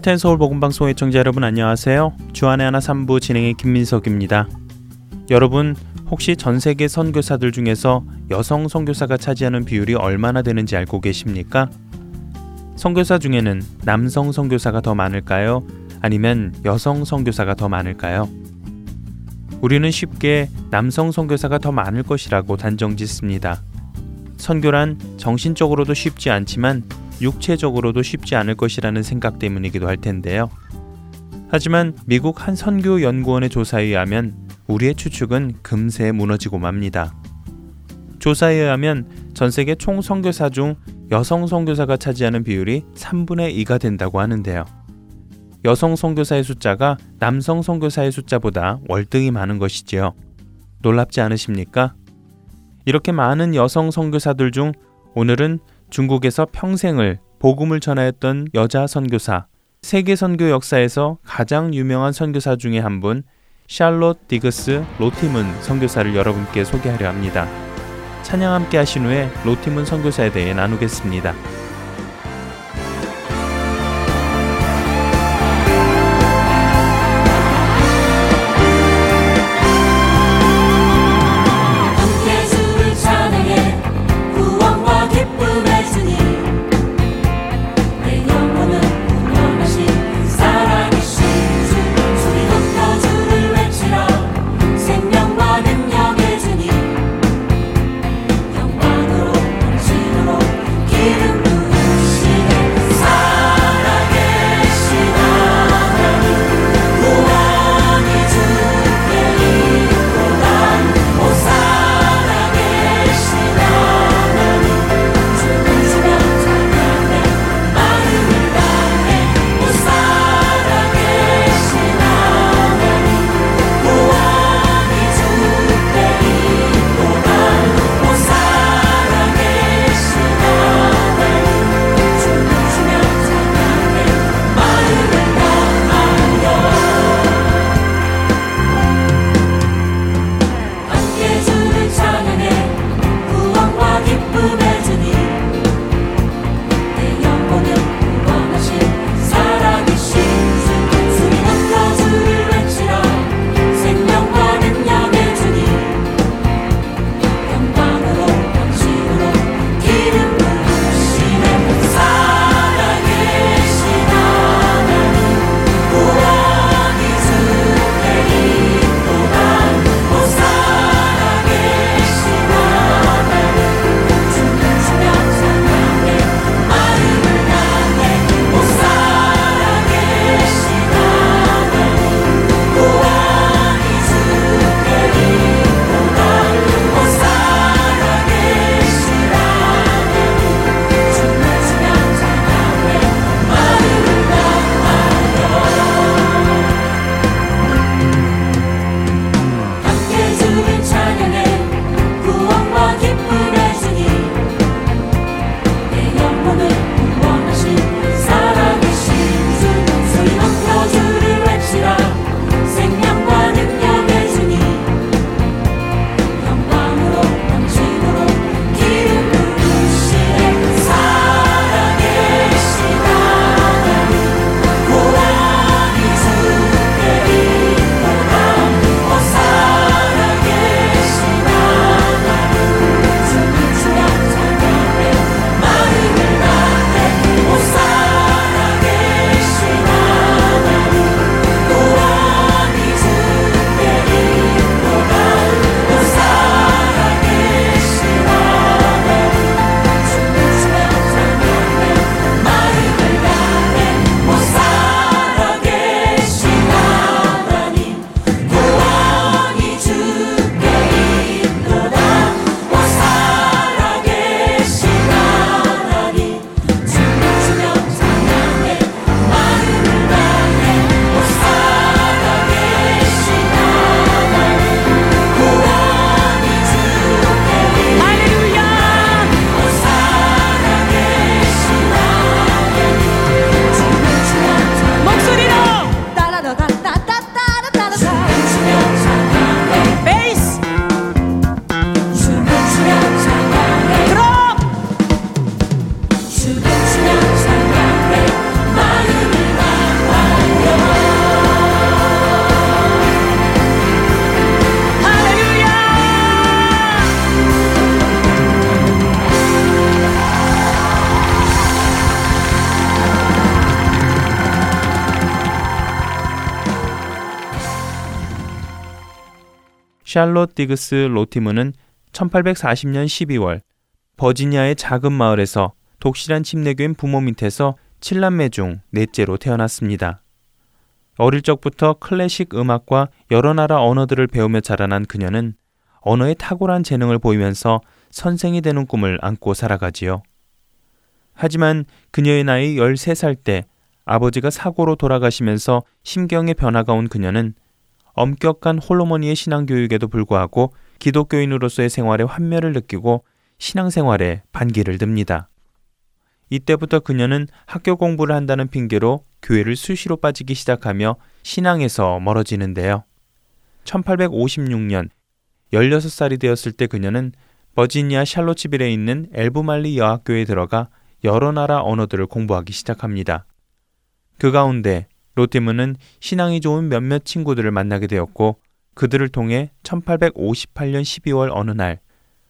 할텐 서울 복음 방송 의 청자 여러분 안녕하세요. 주안의 하나 3부 진행의 김민석입니다. 여러분 혹시 전 세계 선교사들 중에서 여성 선교사가 차지하는 비율이 얼마나 되는지 알고 계십니까? 선교사 중에는 남성 선교사가 더 많을까요? 아니면 여성 선교사가 더 많을까요? 우리는 쉽게 남성 선교사가 더 많을 것이라고 단정짓습니다. 선교란 정신적으로도 쉽지 않지만 육체적으로도 쉽지 않을 것이라는 생각 때문이기도 할 텐데요. 하지만 미국 한 선교 연구원의 조사에 의하면 우리의 추측은 금세 무너지고 맙니다. 조사에 의하면 전 세계 총 선교사 중 여성 선교사가 차지하는 비율이 3분의 2가 된다고 하는데요. 여성 선교사의 숫자가 남성 선교사의 숫자보다 월등히 많은 것이지요. 놀랍지 않으십니까? 이렇게 많은 여성 선교사들 중 오늘은 중국에서 평생을 복음을 전하였던 여자 선교사, 세계 선교 역사에서 가장 유명한 선교사 중에 한 분, 샬롯 디그스 로티문 선교사를 여러분께 소개하려 합니다. 찬양 함께 하신 후에 로티문 선교사에 대해 나누겠습니다. 샬롯 디그스 로티문은 1840년 12월 버지니아의 작은 마을에서 독실한 침례교인 부모 밑에서 7남매 중 넷째로 태어났습니다. 어릴 적부터 클래식 음악과 여러 나라 언어들을 배우며 자라난 그녀는 언어에 탁월한 재능을 보이면서 선생이 되는 꿈을 안고 살아가지요. 하지만 그녀의 나이 13살 때 아버지가 사고로 돌아가시면서 심경의 변화가 온 그녀는 엄격한 홀로머니의 신앙교육에도 불구하고 기독교인으로서의 생활에 환멸을 느끼고 신앙생활에 반기를 듭니다. 이때부터 그녀는 학교 공부를 한다는 핑계로 교회를 수시로 빠지기 시작하며 신앙에서 멀어지는데요. 1856년 16살이 되었을 때 그녀는 버지니아 샬로치빌에 있는 엘브말리 여학교에 들어가 여러 나라 언어들을 공부하기 시작합니다. 그 가운데 로티문은 신앙이 좋은 몇몇 친구들을 만나게 되었고 그들을 통해 1858년 12월 어느 날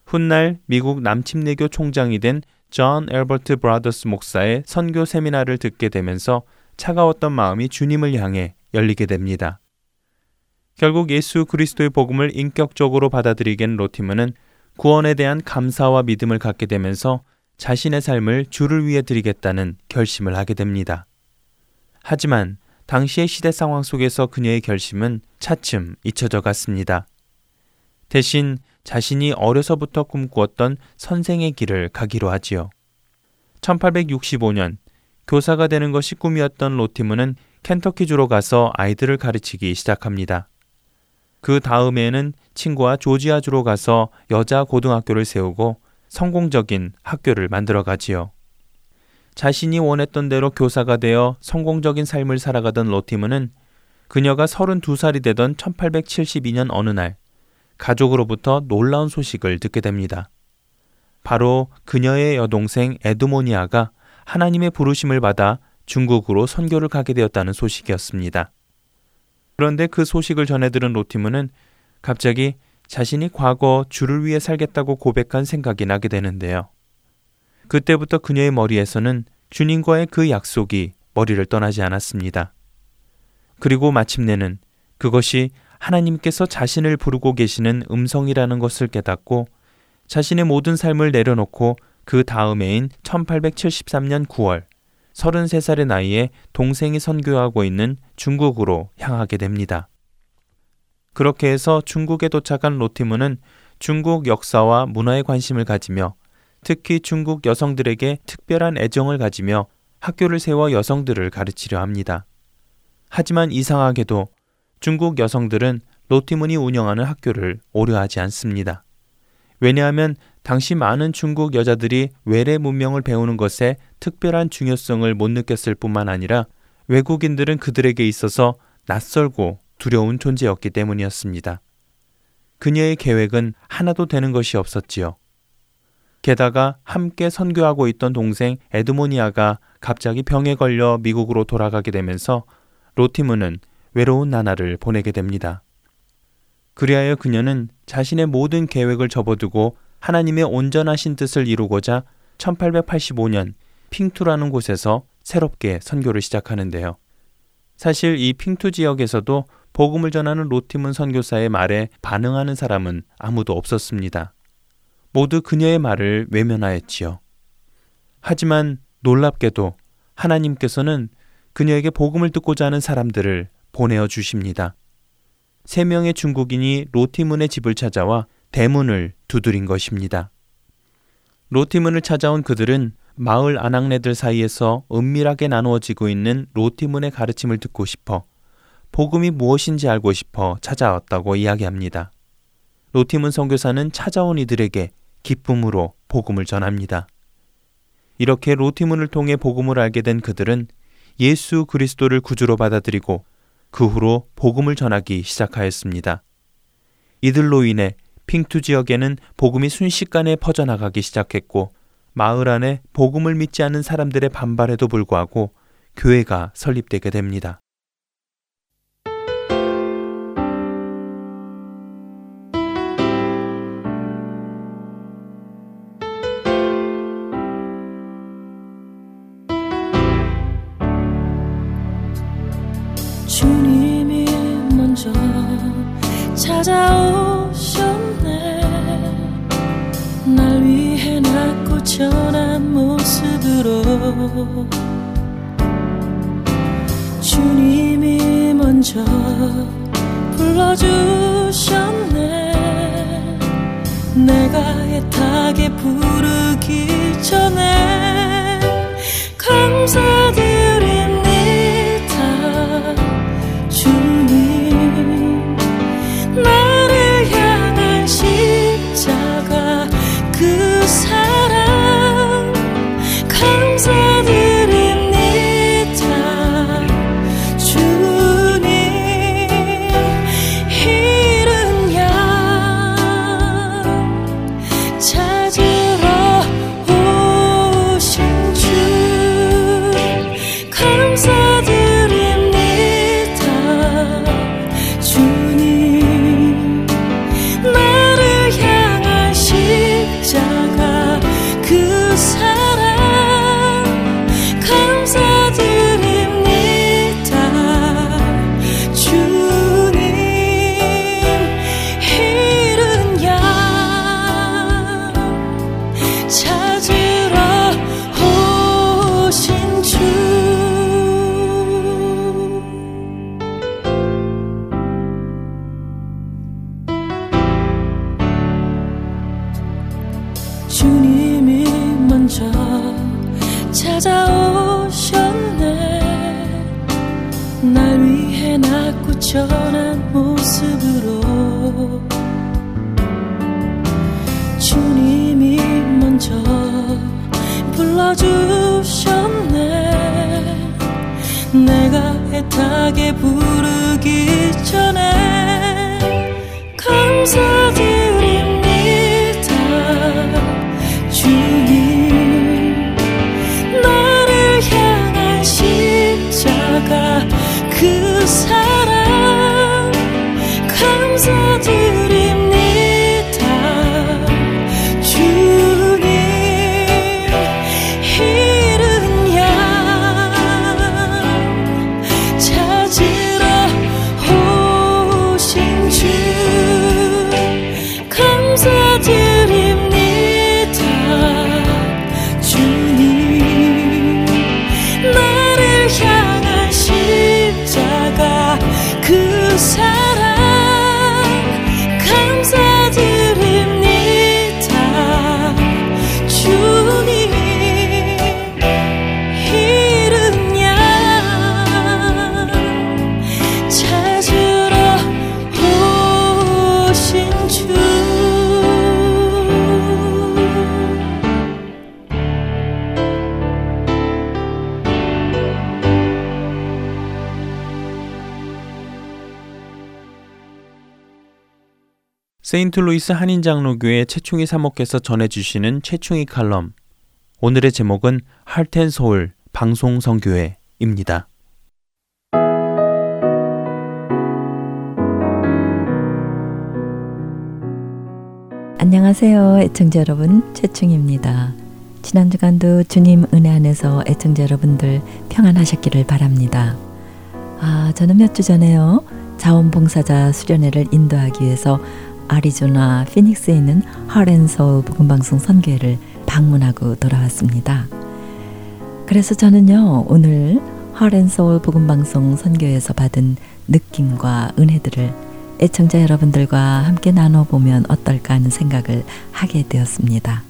훗날 미국 남침례교 총장이 된 존 엘버트 브로더스 목사의 선교 세미나를 듣게 되면서 차가웠던 마음이 주님을 향해 열리게 됩니다. 결국 예수 그리스도의 복음을 인격적으로 받아들이게 로티문은 구원에 대한 감사와 믿음을 갖게 되면서 자신의 삶을 주를 위해 드리겠다는 결심을 하게 됩니다. 하지만 당시의 시대 상황 속에서 그녀의 결심은 차츰 잊혀져 갔습니다. 대신 자신이 어려서부터 꿈꾸었던 선생의 길을 가기로 하지요. 1865년 교사가 되는 것이 꿈이었던 로티문은 켄터키주로 가서 아이들을 가르치기 시작합니다. 그 다음에는 친구와 조지아주로 가서 여자 고등학교를 세우고 성공적인 학교를 만들어 가지요. 자신이 원했던 대로 교사가 되어 성공적인 삶을 살아가던 로티문은 그녀가 32살이 되던 1872년 어느 날 가족으로부터 놀라운 소식을 듣게 됩니다. 바로 그녀의 여동생 에드모니아가 하나님의 부르심을 받아 중국으로 선교를 가게 되었다는 소식이었습니다. 그런데 그 소식을 전해 들은 로티문은 갑자기 자신이 과거 주를 위해 살겠다고 고백한 생각이 나게 되는데요. 그때부터 그녀의 머리에서는 주님과의 그 약속이 머리를 떠나지 않았습니다. 그리고 마침내는 그것이 하나님께서 자신을 부르고 계시는 음성이라는 것을 깨닫고 자신의 모든 삶을 내려놓고 그 다음해인 1873년 9월 33살의 나이에 동생이 선교하고 있는 중국으로 향하게 됩니다. 그렇게 해서 중국에 도착한 로티문은 중국 역사와 문화에 관심을 가지며 특히 중국 여성들에게 특별한 애정을 가지며 학교를 세워 여성들을 가르치려 합니다. 하지만 이상하게도 중국 여성들은 로티문이 운영하는 학교를 오려하지 않습니다. 왜냐하면 당시 많은 중국 여자들이 외래 문명을 배우는 것에 특별한 중요성을 못 느꼈을 뿐만 아니라 외국인들은 그들에게 있어서 낯설고 두려운 존재였기 때문이었습니다. 그녀의 계획은 하나도 되는 것이 없었지요. 게다가 함께 선교하고 있던 동생 에드모니아가 갑자기 병에 걸려 미국으로 돌아가게 되면서 로티문은 외로운 나날을 보내게 됩니다. 그리하여 그녀는 자신의 모든 계획을 접어두고 하나님의 온전하신 뜻을 이루고자 1885년 핑투라는 곳에서 새롭게 선교를 시작하는데요. 사실 이 핑투 지역에서도 복음을 전하는 로티문 선교사의 말에 반응하는 사람은 아무도 없었습니다. 모두 그녀의 말을 외면하였지요. 하지만 놀랍게도 하나님께서는 그녀에게 복음을 듣고자 하는 사람들을 보내어 주십니다. 세 명의 중국인이 로티문의 집을 찾아와 대문을 두드린 것입니다. 로티문을 찾아온 그들은 마을 아낙네들 사이에서 은밀하게 나누어지고 있는 로티문의 가르침을 듣고 싶어 복음이 무엇인지 알고 싶어 찾아왔다고 이야기합니다. 로티문 선교사는 찾아온 이들에게 기쁨으로 복음을 전합니다. 이렇게 로티문을 통해 복음을 알게 된 그들은 예수 그리스도를 구주로 받아들이고 그 후로 복음을 전하기 시작하였습니다. 이들로 인해 핑투 지역에는 복음이 순식간에 퍼져나가기 시작했고 마을 안에 복음을 믿지 않는 사람들의 반발에도 불구하고 교회가 설립되게 됩니다. 찾아오셨네. 날 위해 낮고 전한 모습으로 주님이 먼저 불러주셨네. 내가 애타게 부르기 전에 감사드린 애타게 부르기 전에 감사 세인트루이스 한인장로교회 최충희 목사께서 전해주시는 최충희 칼럼. 오늘의 제목은 할텐 서울 방송선교회입니다. 안녕하세요, 애청자 여러분. 최충희입니다. 지난 주간도 주님 은혜 안에서 애청자 여러분들 평안하셨기를 바랍니다. 아, 저는 몇 주 전에요. 자원봉사자 수련회를 인도하기 위해서 아리조나 피닉스에 있는 하렌서울 복음방송 선교회를 방문하고 돌아왔습니다. 그래서 저는요, 오늘 하렌서울 복음방송 선교회에서 받은 느낌과 은혜들을 애청자 여러분들과 함께 나눠보면 어떨까 하는 생각을 하게 되었습니다.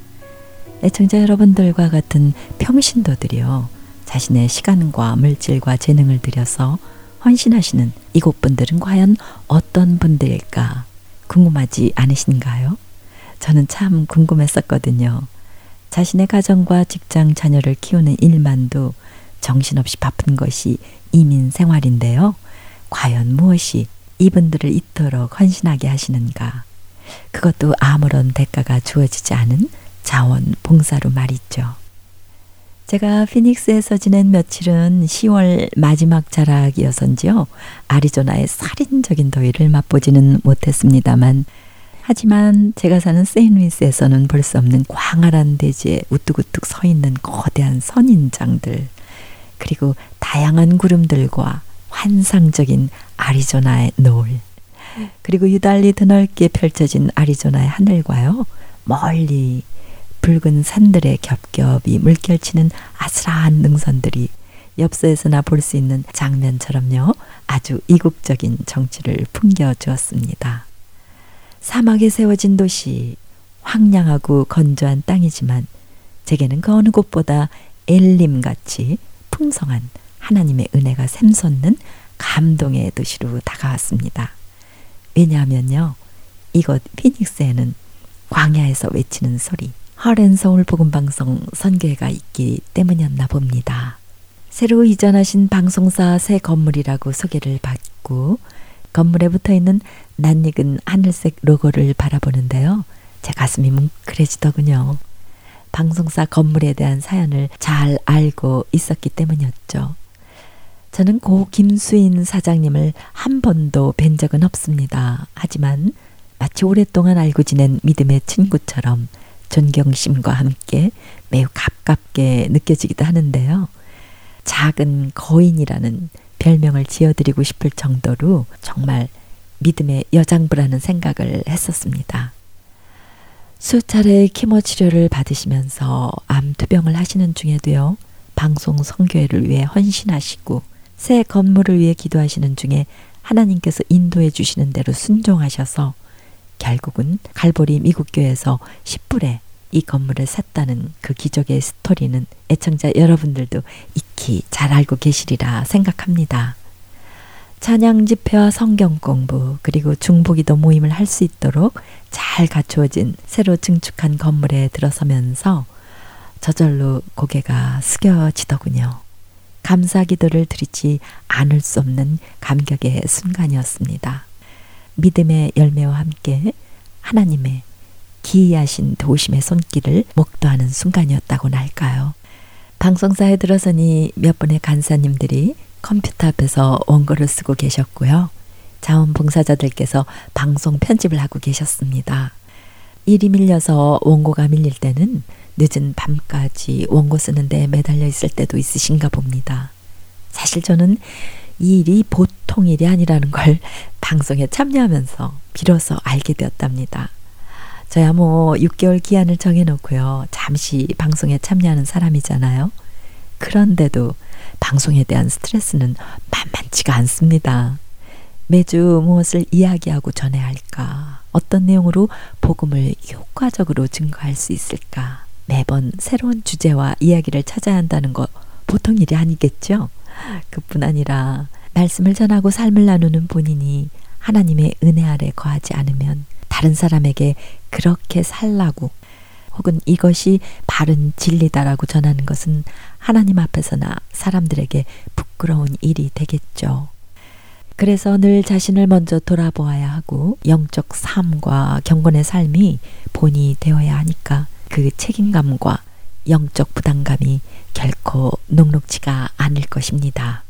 애청자 여러분들과 같은 평신도들이요. 자신의 시간과 물질과 재능을 들여서 헌신하시는 이곳 분들은 과연 어떤 분들일까 궁금하지 않으신가요? 저는 참 궁금했었거든요. 자신의 가정과 직장 자녀를 키우는 일만도 정신없이 바쁜 것이 이민 생활인데요. 과연 무엇이 이분들을 이토록 헌신하게 하시는가? 그것도 아무런 대가가 주어지지 않은 자원 봉사로 말이죠. 제가 피닉스에서 지낸 며칠은 10월 마지막 자락이어서인지요. 아리조나의 살인적인 더위를 맛보지는 못했습니다만 하지만 제가 사는 세인루이스에서는 볼 수 없는 광활한 대지에 우뚝우뚝 서 있는 거대한 선인장들 그리고 다양한 구름들과 환상적인 아리조나의 노을 그리고 유달리 드넓게 펼쳐진 아리조나의 하늘과요 멀리 붉은 산들의 겹겹이 물결치는 아슬한 능선들이 엽서에서나 볼 수 있는 장면처럼요. 아주 이국적인 정취를 풍겨주었습니다. 사막에 세워진 도시, 황량하고 건조한 땅이지만 제게는 그 어느 곳보다 엘림같이 풍성한 하나님의 은혜가 샘솟는 감동의 도시로 다가왔습니다. 왜냐하면요. 이곳 피닉스에는 광야에서 외치는 소리, 허렌 서울 복음 방송 선교회가 있기 때문이었나 봅니다. 새로 이전하신 방송사 새 건물이라고 소개를 받고 건물에 붙어 있는 낯익은 하늘색 로고를 바라보는데요. 제 가슴이 뭉클해지더군요. 방송사 건물에 대한 사연을 잘 알고 있었기 때문이었죠. 저는 고 김수인 사장님을 한 번도 뵌 적은 없습니다. 하지만 마치 오랫동안 알고 지낸 믿음의 친구처럼 존경심과 함께 매우 가깝게 느껴지기도 하는데요. 작은 거인이라는 별명을 지어드리고 싶을 정도로 정말 믿음의 여장부라는 생각을 했었습니다. 수차례 키모 치료를 받으시면서 암 투병을 하시는 중에도요, 방송 성교회를 위해 헌신하시고 새 건물을 위해 기도하시는 중에 하나님께서 인도해 주시는 대로 순종하셔서 결국은 갈보리 미국교회에서 10불에 이 건물을 샀다는 그 기적의 스토리는 애청자 여러분들도 익히 잘 알고 계시리라 생각합니다. 찬양 집회와 성경 공부 그리고 중보기도 모임을 할 수 있도록 잘 갖추어진 새로 증축한 건물에 들어서면서 저절로 고개가 숙여지더군요. 감사 기도를 드리지 않을 수 없는 감격의 순간이었습니다. 믿음의 열매와 함께 하나님의 기이하신 도심의 손길을 목도하는 순간이었다고나 할까요? 방송사에 들어서니 몇 분의 간사님들이 컴퓨터 앞에서 원고를 쓰고 계셨고요. 자원봉사자들께서 방송 편집을 하고 계셨습니다. 일이 밀려서 원고가 밀릴 때는 늦은 밤까지 원고 쓰는데 매달려 있을 때도 있으신가 봅니다. 사실 저는 이 일이 보통 일이 아니라는 걸 방송에 참여하면서 비로소 알게 되었답니다. 저야 뭐 6개월 기한을 정해놓고요. 잠시 방송에 참여하는 사람이잖아요. 그런데도 방송에 대한 스트레스는 만만치가 않습니다. 매주 무엇을 이야기하고 전해야 할까? 어떤 내용으로 복음을 효과적으로 증거할 수 있을까? 매번 새로운 주제와 이야기를 찾아야 한다는 거 보통 일이 아니겠죠? 그뿐 아니라 말씀을 전하고 삶을 나누는 본인이 하나님의 은혜 아래 거하지 않으면 다른 사람에게 그렇게 살라고 혹은 이것이 바른 진리다라고 전하는 것은 하나님 앞에서나 사람들에게 부끄러운 일이 되겠죠. 그래서 늘 자신을 먼저 돌아보아야 하고 영적 삶과 경건의 삶이 본이 되어야 하니까 그 책임감과 영적 부담감이 결코 녹록지가 않을 것입니다.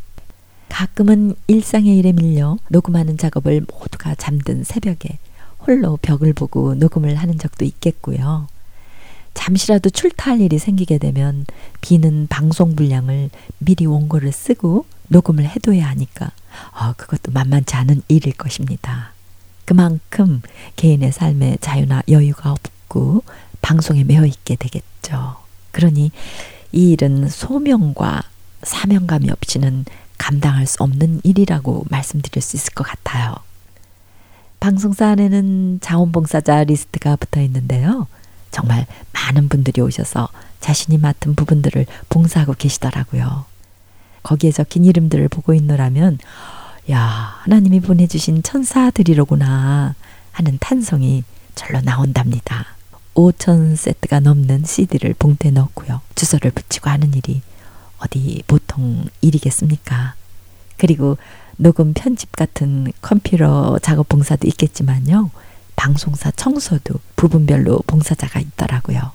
가끔은 일상의 일에 밀려 녹음하는 작업을 모두가 잠든 새벽에 홀로 벽을 보고 녹음을 하는 적도 있겠고요. 잠시라도 출타할 일이 생기게 되면 비는 방송 분량을 미리 원고를 쓰고 녹음을 해둬야 하니까 어, 그것도 만만치 않은 일일 것입니다. 그만큼 개인의 삶에 자유나 여유가 없고 방송에 매여 있게 되겠죠. 그러니 이 일은 소명과 사명감이 없이는 감당할 수 없는 일이라고 말씀드릴 수 있을 것 같아요. 방송사 안에는 자원봉사자 리스트가 붙어 있는데요. 정말 많은 분들이 오셔서 자신이 맡은 부분들을 봉사하고 계시더라고요. 거기에 적힌 이름들을 보고 있노라면, 야, 하나님이 보내주신 천사들이로구나 하는 탄성이 절로 나온답니다. 5천 세트가 넘는 CD를 봉투에 넣고요. 주소를 붙이고 하는 일이 어디 보통 일이겠습니까? 그리고 녹음 편집 같은 컴퓨터 작업 봉사도 있겠지만요. 방송사 청소도 부분별로 봉사자가 있더라고요.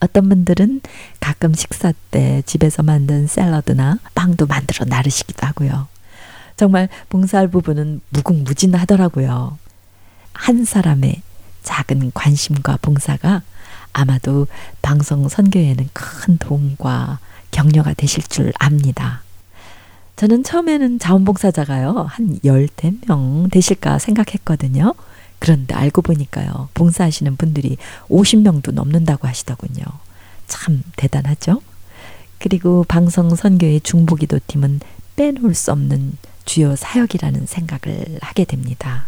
어떤 분들은 가끔 식사 때 집에서 만든 샐러드나 빵도 만들어 나르시기도 하고요. 정말 봉사할 부분은 무궁무진하더라고요. 한 사람의 작은 관심과 봉사가 아마도 방송 선교에는 큰 도움과 격려가 되실 줄 압니다. 저는 처음에는 자원봉사자가요, 한 열댓 명 되실까 생각했거든요. 그런데 알고 보니까요. 봉사하시는 분들이 50명도 넘는다고 하시더군요. 참 대단하죠? 그리고 방송 선교의 중보기도 팀은 빼놓을 수 없는 주요 사역이라는 생각을 하게 됩니다.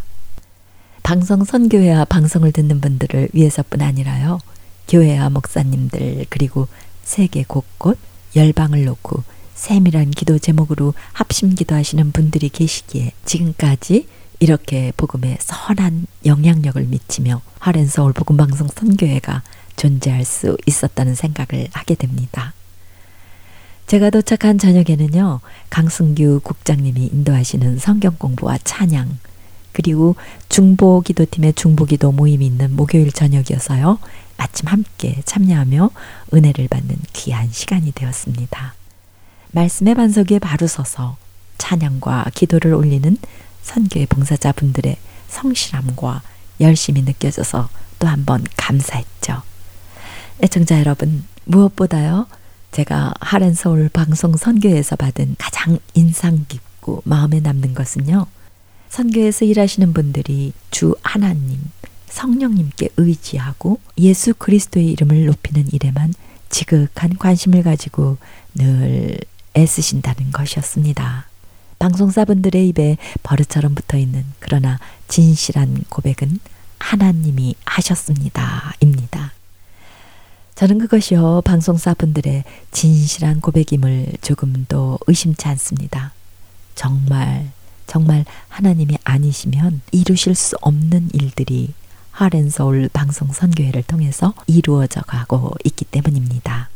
방송 선교회와 방송을 듣는 분들을 위해서뿐 아니라요. 교회와 목사님들 그리고 세계 곳곳 열방을 놓고 세밀한 기도 제목으로 합심 기도하시는 분들이 계시기에 지금까지 이렇게 복음에 선한 영향력을 미치며 하렌 서울 복음 방송 선교회가 존재할 수 있었다는 생각을 하게 됩니다. 제가 도착한 저녁에는요, 강승규 국장님이 인도하시는 성경 공부와 찬양, 그리고 중보 기도팀의 중보 기도 모임이 있는 목요일 저녁이어서요, 마침 함께 참여하며 은혜를 받는 귀한 시간이 되었습니다. 말씀의 반석 위에 바로 서서 찬양과 기도를 올리는 선교의 봉사자분들의 성실함과 열심이 느껴져서 또 한 번 감사했죠. 애청자 여러분, 무엇보다요, 제가 하렌서울 방송 선교에서 받은 가장 인상 깊고 마음에 남는 것은요, 선교에서 일하시는 분들이 주 하나님, 성령님께 의지하고 예수 그리스도의 이름을 높이는 일에만 지극한 관심을 가지고 늘 애쓰신다는 것이었습니다. 방송사분들의 입에 버릇처럼 붙어 있는 그러나 진실한 고백은 하나님이 하셨습니다. 입니다. 저는 그것이요, 방송사분들의 진실한 고백임을 조금도 의심치 않습니다. 정말, 정말 하나님이 아니시면 이루실 수 없는 일들이 하렌서울 방송 선교회를 통해서 이루어져 가고 있기 때문입니다.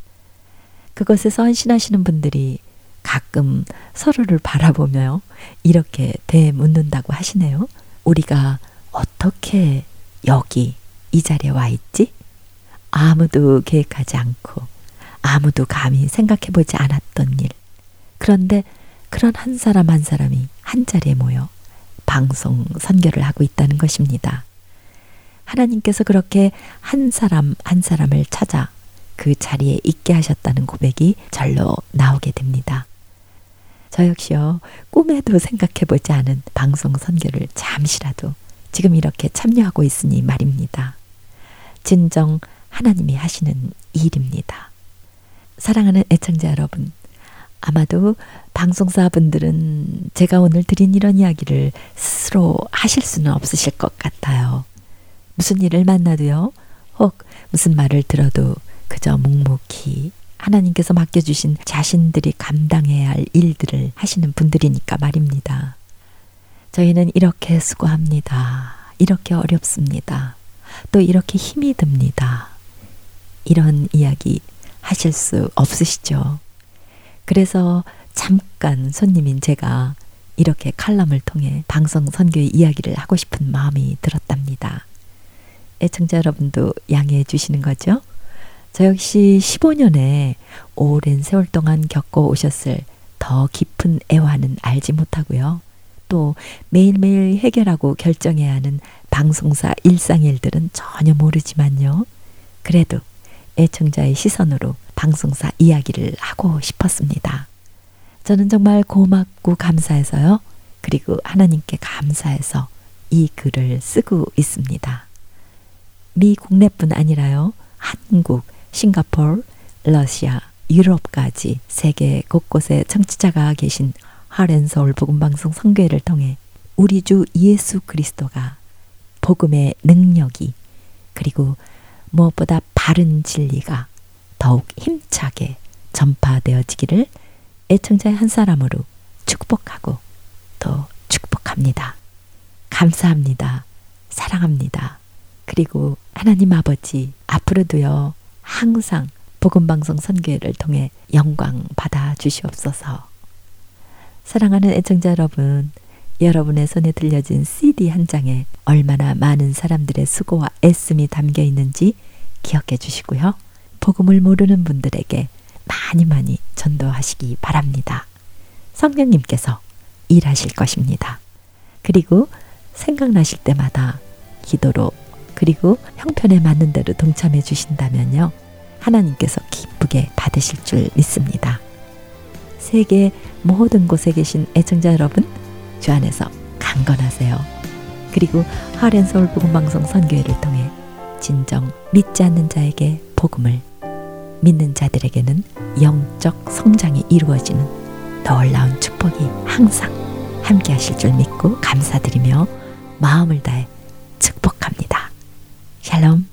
그것에서 헌신하시는 분들이 가끔 서로를 바라보며 이렇게 대묻는다고 하시네요. 우리가 어떻게 여기 이 자리에 와 있지? 아무도 계획하지 않고 아무도 감히 생각해 보지 않았던 일. 그런데 그런 한 사람 한 사람이 한 자리에 모여 방송 선교를 하고 있다는 것입니다. 하나님께서 그렇게 한 사람 한 사람을 찾아 그 자리에 있게 하셨다는 고백이 절로 나오게 됩니다. 저 역시요, 꿈에도 생각해 보지 않은 방송 선교를 잠시라도 지금 이렇게 참여하고 있으니 말입니다. 진정 하나님이 하시는 일입니다. 사랑하는 애청자 여러분, 아마도 방송사분들은 제가 오늘 드린 이런 이야기를 스스로 하실 수는 없으실 것 같아요. 무슨 일을 만나도요, 혹 무슨 말을 들어도 그저 묵묵히 하나님께서 맡겨주신 자신들이 감당해야 할 일들을 하시는 분들이니까 말입니다. 저희는 이렇게 수고합니다. 이렇게 어렵습니다. 또 이렇게 힘이 듭니다. 이런 이야기 하실 수 없으시죠? 그래서 잠깐 손님인 제가 이렇게 칼럼을 통해 방송 선교의 이야기를 하고 싶은 마음이 들었답니다. 애청자 여러분도 양해해 주시는 거죠? 저 역시 15년에 오랜 세월 동안 겪어 오셨을 더 깊은 애환은 알지 못하고요. 또 매일매일 해결하고 결정해야 하는 방송사 일상일들은 전혀 모르지만요. 그래도 애청자의 시선으로 방송사 이야기를 하고 싶었습니다. 저는 정말 고맙고 감사해서요. 그리고 하나님께 감사해서 이 글을 쓰고 있습니다. 미 국내뿐 아니라요. 한국, 싱가포르, 러시아, 유럽까지 세계 곳곳에 청취자가 계신 하렌서울 복음방송 성교회를 통해 우리 주 예수 그리스도가 복음의 능력이 그리고 무엇보다 바른 진리가 더욱 힘차게 전파되어지기를 애청자의 한 사람으로 축복하고 또 축복합니다. 감사합니다. 사랑합니다. 그리고 하나님 아버지 앞으로도요 항상 복음방송 선교회를 통해 영광 받아 주시옵소서. 사랑하는 애청자 여러분, 여러분의 손에 들려진 CD 한 장에 얼마나 많은 사람들의 수고와 애씀이 담겨 있는지 기억해 주시고요. 복음을 모르는 분들에게 많이 많이 전도하시기 바랍니다. 성령님께서 일하실 것입니다. 그리고 생각나실 때마다 기도로 그리고 형편에 맞는 대로 동참해 주신다면요. 하나님께서 기쁘게 받으실 줄 믿습니다. 세계 모든 곳에 계신 애청자 여러분, 주 안에서 강건하세요. 그리고 하렌서울 복음방송 선교회를 통해 진정 믿지 않는 자에게 복음을 믿는 자들에게는 영적 성장이 이루어지는 놀라운 축복이 항상 함께 하실 줄 믿고 감사드리며 마음을 다해 축복합니다. 샬롬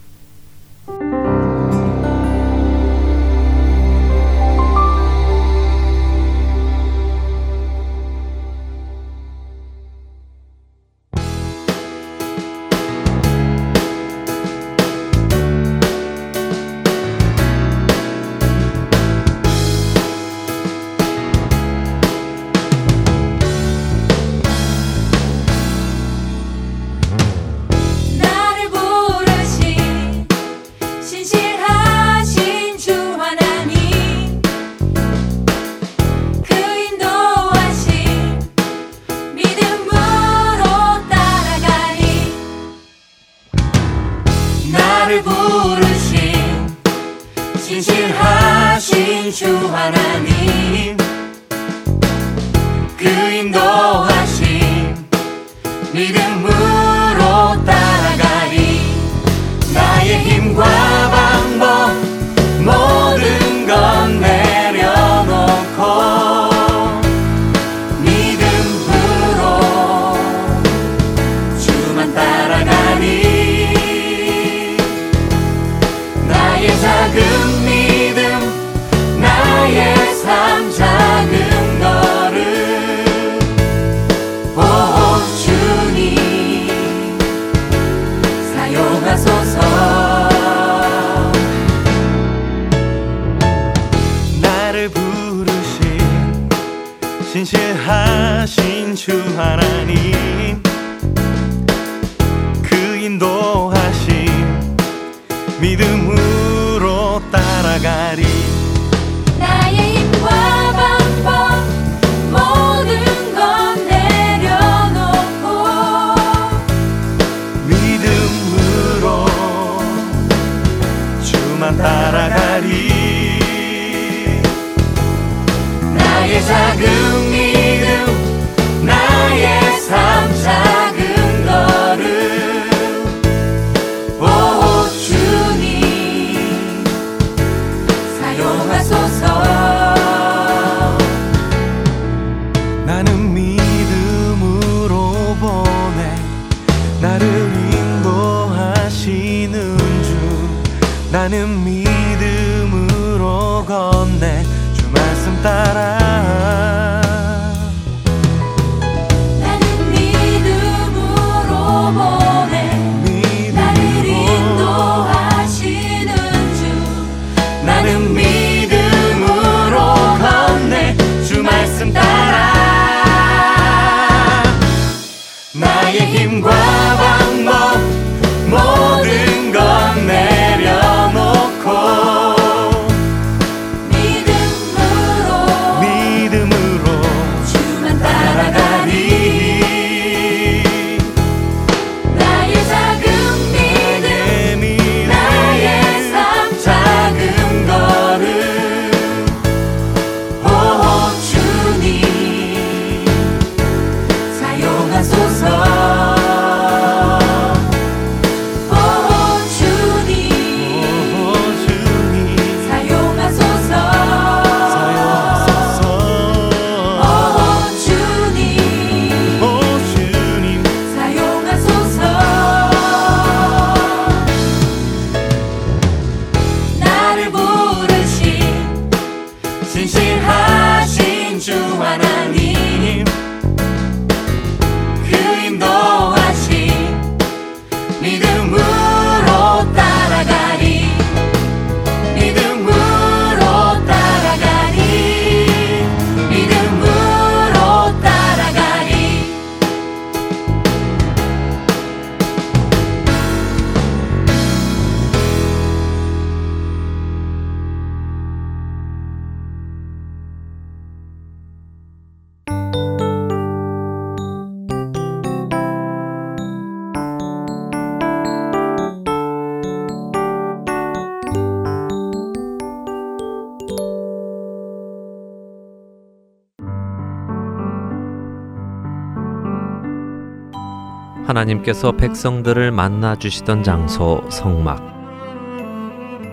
나님께서 백성들을 만나 주시던 장소 성막.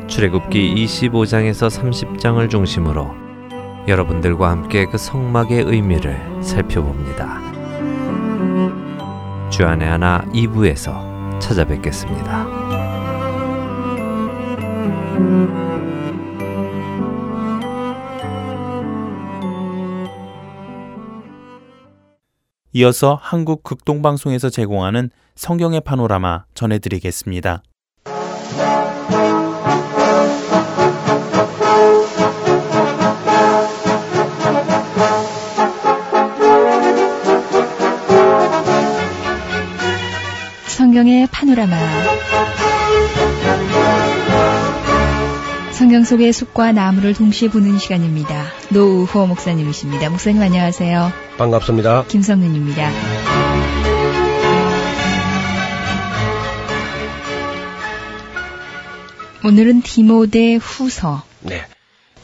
출애굽기 25장에서 30장을 중심으로 여러분들과 함께 그 성막의 의미를 살펴봅니다. 주안의 하나 2부에서 찾아뵙겠습니다. 이어서 한국 극동방송에서 제공하는 성경의 파노라마 전해드리겠습니다. 성경의 파노라마 성경 속의 숲과 나무를 동시에 보는 시간입니다. 노우호 목사님이십니다. 목사님 안녕하세요. 반갑습니다. 김성윤입니다. 오늘은 디모데 후서. 네.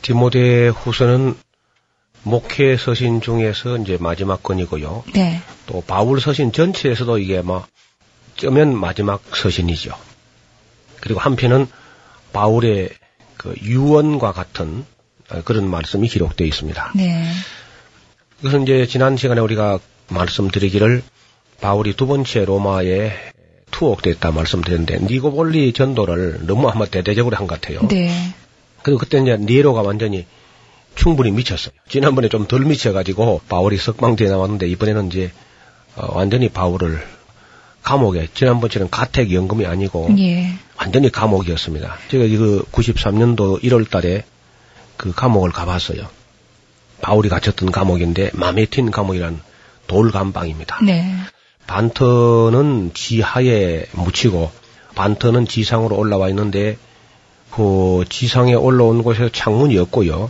디모데 후서는 목회 서신 중에서 이제 마지막 건이고요. 네. 또 바울 서신 전체에서도 이게 뭐 쩌면 마지막 서신이죠. 그리고 한편은 바울의 그 유언과 같은 그런 말씀이 기록되어 있습니다. 네. 그것은 이제 지난 시간에 우리가 말씀드리기를 바울이 두 번째 로마에 투옥됐다 말씀드렸는데 니고볼리 전도를 너무 아마 대대적으로 한 것 같아요. 네. 그리고 그때 이제 네로가 완전히 충분히 미쳤어요. 지난번에 좀 덜 미쳐가지고 바울이 석방되어 나왔는데 이번에는 이제 어, 완전히 바울을 감옥에 지난번처럼 가택 연금이 아니고 예. 완전히 감옥이었습니다. 제가 그 93년도 1월 달에 그 감옥을 가봤어요. 바울이 갇혔던 감옥인데 마메틴 감옥이란 돌감방입니다. 네. 반터는 지하에 묻히고 반터는 지상으로 올라와 있는데 그 지상에 올라온 곳에 창문이 없고요.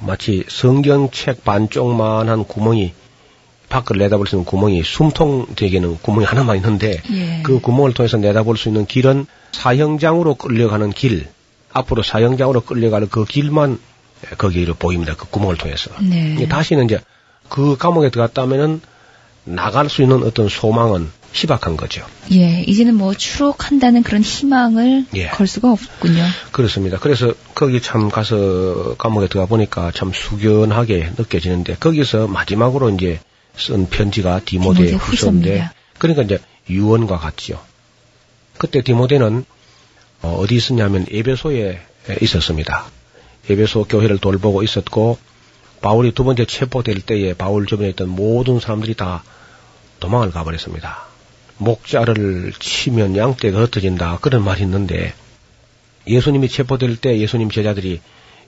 마치 성경책 반쪽만한 구멍이 밖을 내다볼 수 있는 구멍이 숨통 되게는 구멍이 하나만 있는데 예. 그 구멍을 통해서 내다볼 수 있는 길은 사형장으로 끌려가는 길 앞으로 사형장으로 끌려가는 그 길만 거기로 보입니다. 그 구멍을 통해서. 네. 다시는 이제 그 감옥에 들어갔다면은 나갈 수 있는 어떤 소망은 희박한 거죠. 예. 이제는 뭐 추록한다는 그런 희망을 예. 걸 수가 없군요. 그렇습니다. 그래서 거기 참 가서 감옥에 들어가 보니까 참 숙연하게 느껴지는데 거기서 마지막으로 이제 쓴 편지가 디모데 디모데 후서인데. 그러니까 이제 유언과 같지요. 그때 디모데는 어, 어디 있었냐면 에베소에 있었습니다. 에베소 교회를 돌보고 있었고 바울이 두 번째 체포될 때에 바울 주변에 있던 모든 사람들이 다 도망을 가버렸습니다. 목자를 치면 양떼가 흩어진다 그런 말이 있는데 예수님이 체포될 때 예수님 제자들이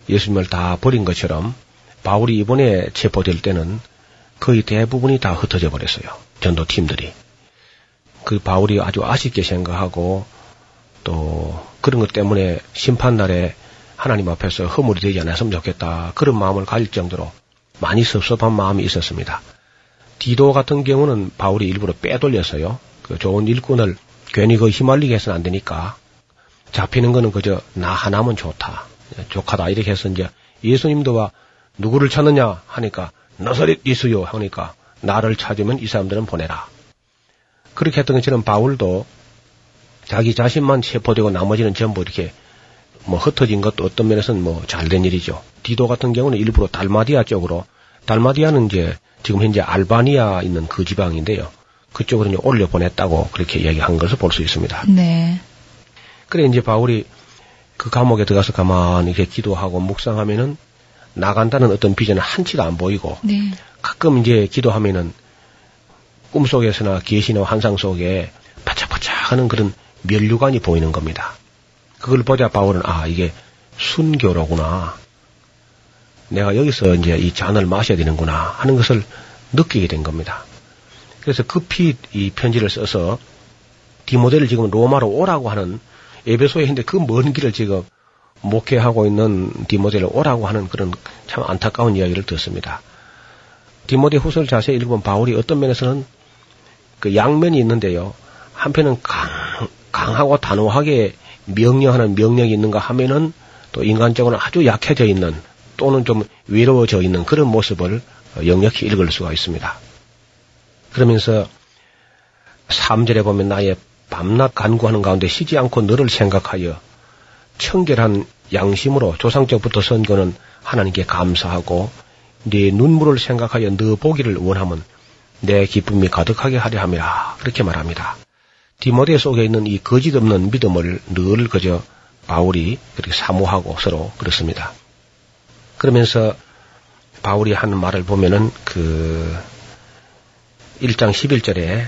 예수님을 다 버린 것처럼 바울이 이번에 체포될 때는 거의 대부분이 다 흩어져 버렸어요. 전도 팀들이. 그 바울이 아주 아쉽게 생각하고 또 그런 것 때문에 심판날에 하나님 앞에서 허물이 되지 않았으면 좋겠다. 그런 마음을 가질 정도로 많이 섭섭한 마음이 있었습니다. 디도 같은 경우는 바울이 일부러 빼돌렸어요. 그 좋은 일꾼을 괜히 그 휘말리게 해서는 안 되니까 잡히는 거는 그저 나 하나면 좋다. 족하다. 이렇게 해서 이제 예수님도 와 누구를 찾느냐 하니까 너서릿 이수요 하니까 나를 찾으면 이 사람들은 보내라. 그렇게 했던 것처럼 바울도 자기 자신만 체포되고 나머지는 전부 이렇게 뭐 흩어진 것도 어떤 면에서는 뭐 잘된 일이죠. 디도 같은 경우는 일부러 달마디아 쪽으로 달마디아는 이제 지금 현재 알바니아 있는 그 지방인데요. 그쪽으로 이제 올려 보냈다고 그렇게 얘기한 것을 볼 수 있습니다. 네. 그래 이제 바울이 그 감옥에 들어가서 가만히 이렇게 기도하고 묵상하면은 나간다는 어떤 비전은 한치가 안 보이고 네. 가끔 이제 기도하면은 꿈속에서나 계시나 환상 속에 바짝바짝 하는 그런 면류관이 보이는 겁니다. 그걸 보자 바울은 아 이게 순교로구나. 내가 여기서 이제 이 잔을 마셔야 되는구나 하는 것을 느끼게 된 겁니다. 그래서 급히 이 편지를 써서 디모데를 지금 로마로 오라고 하는 에베소에 있는데 그 먼 길을 지금 목회하고 있는 디모데를 오라고 하는 그런 참 안타까운 이야기를 듣습니다. 디모데 후서를 자세히 읽으면 바울이 어떤 면에서는 그 양면이 있는데요. 한편은 강, 강하고 단호하게 명령하는 명령이 있는가 하면은 또 인간적으로 아주 약해져 있는 또는 좀 외로워져 있는 그런 모습을 역력히 읽을 수가 있습니다. 그러면서 3절에 보면 나의 밤낮 간구하는 가운데 쉬지 않고 너를 생각하여 청결한 양심으로 조상적부터 선교는 하나님께 감사하고 네 눈물을 생각하여 너 보기를 원하면 내 기쁨이 가득하게 하려 함이라 그렇게 말합니다. 디모데 속에 있는 이 거짓 없는 믿음을 늘 그저 바울이 그렇게 사모하고 서로 그렇습니다. 그러면서 바울이 하는 말을 보면은 그 1장 11절에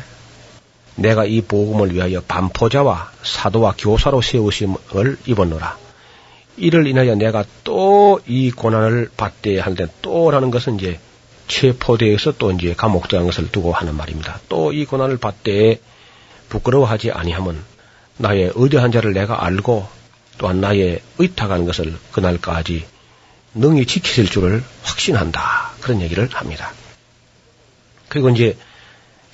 내가 이 복음을 위하여 반포자와 사도와 교사로 세우심을 입었노라. 이를 인하여 내가 또 이 고난을 받대 하는데 또라는 것은 이제 체포대에서 또 이제 감옥 들어간 것을 두고 하는 말입니다. 또 이 고난을 받대 부끄러워하지 아니하면 나의 의대한 자를 내가 알고 또한 나의 의탁하는 것을 그날까지 능히 지키실 줄을 확신한다. 그런 얘기를 합니다. 그리고 이제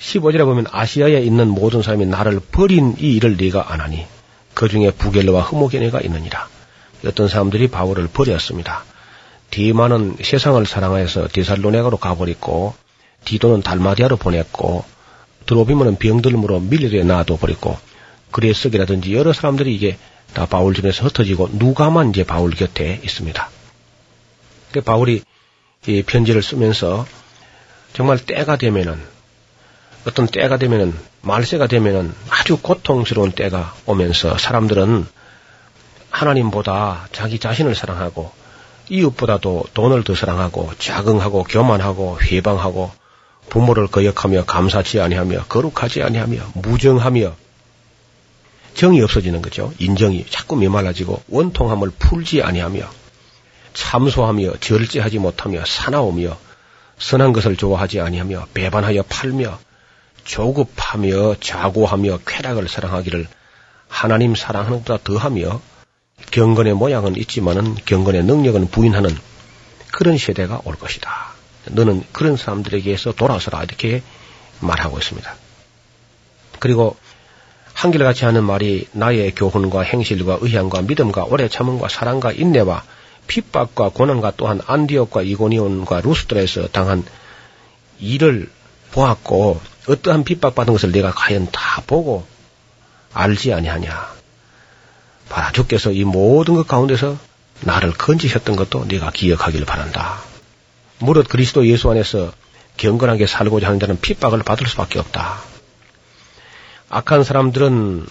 15절에 보면 아시아에 있는 모든 사람이 나를 버린 이 일을 네가 안 하니 그 중에 부겔러와 흐모게네가 있느니라. 어떤 사람들이 바울을 버렸습니다. 디마는 세상을 사랑하여서 디살로네가로 가버렸고 디도는 달마디아로 보냈고 드로비모는 병들므로 밀리에 놔둬 버렸고 그레스기라든지 여러 사람들이 이게 다 바울 중에서 흩어지고 누가만 이제 바울 곁에 있습니다. 그 바울이 이 편지를 쓰면서 정말 때가 되면은 어떤 때가 되면은 말세가 되면은 아주 고통스러운 때가 오면서 사람들은 하나님보다 자기 자신을 사랑하고 이웃보다도 돈을 더 사랑하고 자긍하고 교만하고 회방하고 부모를 거역하며 감사치 아니하며 거룩하지 아니하며 무정하며 정이 없어지는 거죠. 인정이 자꾸 메말라지고 원통함을 풀지 아니하며 참소하며 절제하지 못하며 사나우며 선한 것을 좋아하지 아니하며 배반하여 팔며 조급하며 자고하며 쾌락을 사랑하기를 하나님 사랑하는 것보다 더하며 경건의 모양은 있지만은 경건의 능력은 부인하는 그런 시대가 올 것이다. 너는 그런 사람들에게서 돌아서라 이렇게 말하고 있습니다. 그리고 한결같이 하는 말이 나의 교훈과 행실과 의향과 믿음과 오래 참음과 사랑과 인내와 핍박과 고난과 또한 안디옥과 이고니온과 루스트라에서 당한 일을 보았고 어떠한 핍박받은 것을 내가 과연 다 보고 알지 아니하냐. 바라 주께서 이 모든 것 가운데서 나를 건지셨던 것도 네가 기억하기를 바란다. 무릇 그리스도 예수 안에서 경건하게 살고자 하는 자는 핍박을 받을 수밖에 없다. 악한 사람들은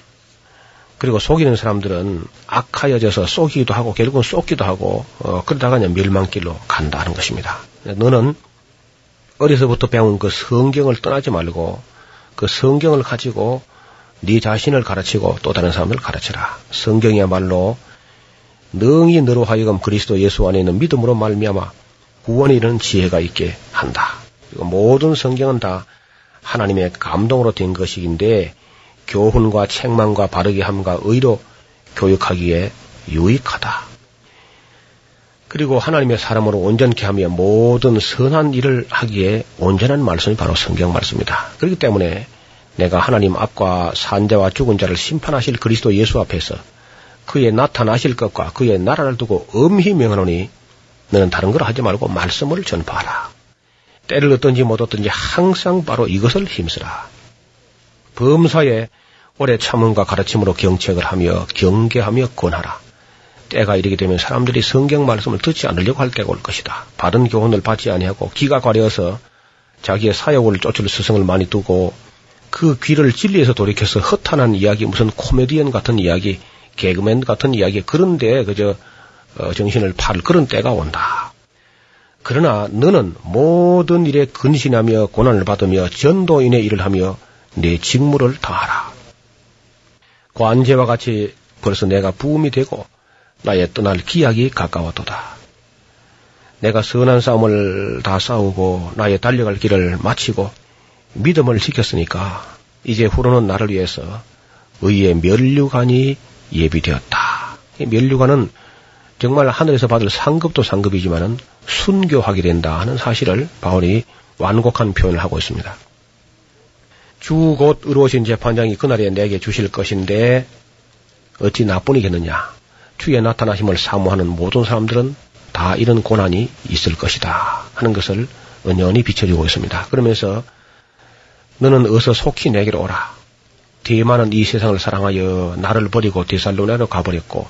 그리고 속이는 사람들은 악하여져서 쏘기도 하고 결국은 쏟기도 하고 어, 그러다가 그냥 멸망길로 간다는 것입니다. 너는 어려서부터 배운 그 성경을 떠나지 말고 그 성경을 가지고 네 자신을 가르치고 또 다른 사람을 가르쳐라. 성경이야말로 능히 너로 하여금 그리스도 예수 안에 있는 믿음으로 말미암아 구원에 이르는 지혜가 있게 한다. 그리고 모든 성경은 다 하나님의 감동으로 된 것이긴데 교훈과 책망과 바르게 함과 의로 교육하기에 유익하다. 그리고 하나님의 사람으로 온전케 하며 모든 선한 일을 하기에 온전한 말씀이 바로 성경 말씀입니다. 그렇기 때문에 내가 하나님 앞과 산자와 죽은 자를 심판하실 그리스도 예수 앞에서 그의 나타나실 것과 그의 나라를 두고 엄히 명하노니 너는 다른 걸 하지 말고 말씀을 전파하라. 때를 얻든지 못 얻든지 항상 바로 이것을 힘쓰라. 범사에 오래 참음과 가르침으로 경책을 하며 경계하며 권하라. 때가 이르게 되면 사람들이 성경 말씀을 듣지 않으려고 할 때가 올 것이다. 바른 교훈을 받지 아니하고 귀가 가려서 자기의 사역을 쫓을 스승을 많이 두고 그 귀를 진리에서 돌이켜서 허탄한 이야기, 무슨 코미디언 같은 이야기, 개그맨 같은 이야기, 그런데 그저 어, 정신을 팔 그런 때가 온다. 그러나 너는 모든 일에 근신하며 고난을 받으며 전도인의 일을 하며 내 직무를 다하라. 관제와 같이 벌써 내가 부음이 되고 나의 떠날 기약이 가까웠도다. 내가 선한 싸움을 다 싸우고 나의 달려갈 길을 마치고 믿음을 지켰으니까 이제 후로는 나를 위해서 의의 멸류관이 예비되었다. 이 멸류관은 정말 하늘에서 받을 상급도 상급이지만은 순교하게 된다 하는 사실을 바울이 완곡한 표현을 하고 있습니다. 주곧 의로우신 재판장이 그날에 내게 주실 것인데 어찌 나뿐이겠느냐. 주의 나타나심을 사모하는 모든 사람들은 다 이런 고난이 있을 것이다 하는 것을 은연히 비춰주고 있습니다. 그러면서 너는 어서 속히 내게로 오라. 대만은 이 세상을 사랑하여 나를 버리고 데살로나로 가버렸고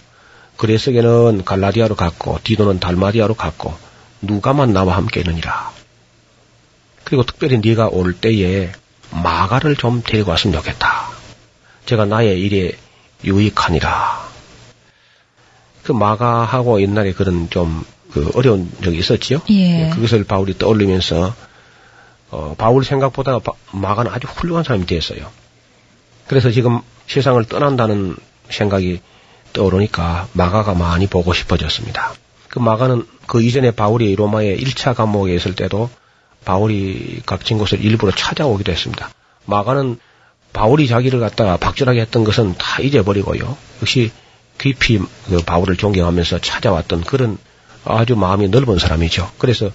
그레스게는 갈라디아로 갔고 디도는 달마디아로 갔고 누가만 나와 함께 있느니라. 그리고 특별히 네가 올 때에 마가를 좀 데리고 왔으면 좋겠다. 제가 나의 일에 유익하니라. 그 마가하고 옛날에 그런 좀 그 어려운 적이 있었지요. 예. 그것을 바울이 떠올리면서 어, 바울 생각보다 바- 마가는 아주 훌륭한 사람이 됐어요. 그래서 지금 세상을 떠난다는 생각이 떠오르니까 마가가 많이 보고 싶어졌습니다. 그 마가는 그 이전에 바울이 로마의 1차 감옥에 있을 때도 바울이 갇힌 곳을 일부러 찾아오기도 했습니다. 마가는 바울이 자기를 갖다가 박절하게 했던 것은 다 잊어버리고요. 역시 깊이 그 바울을 존경하면서 찾아왔던 그런 아주 마음이 넓은 사람이죠. 그래서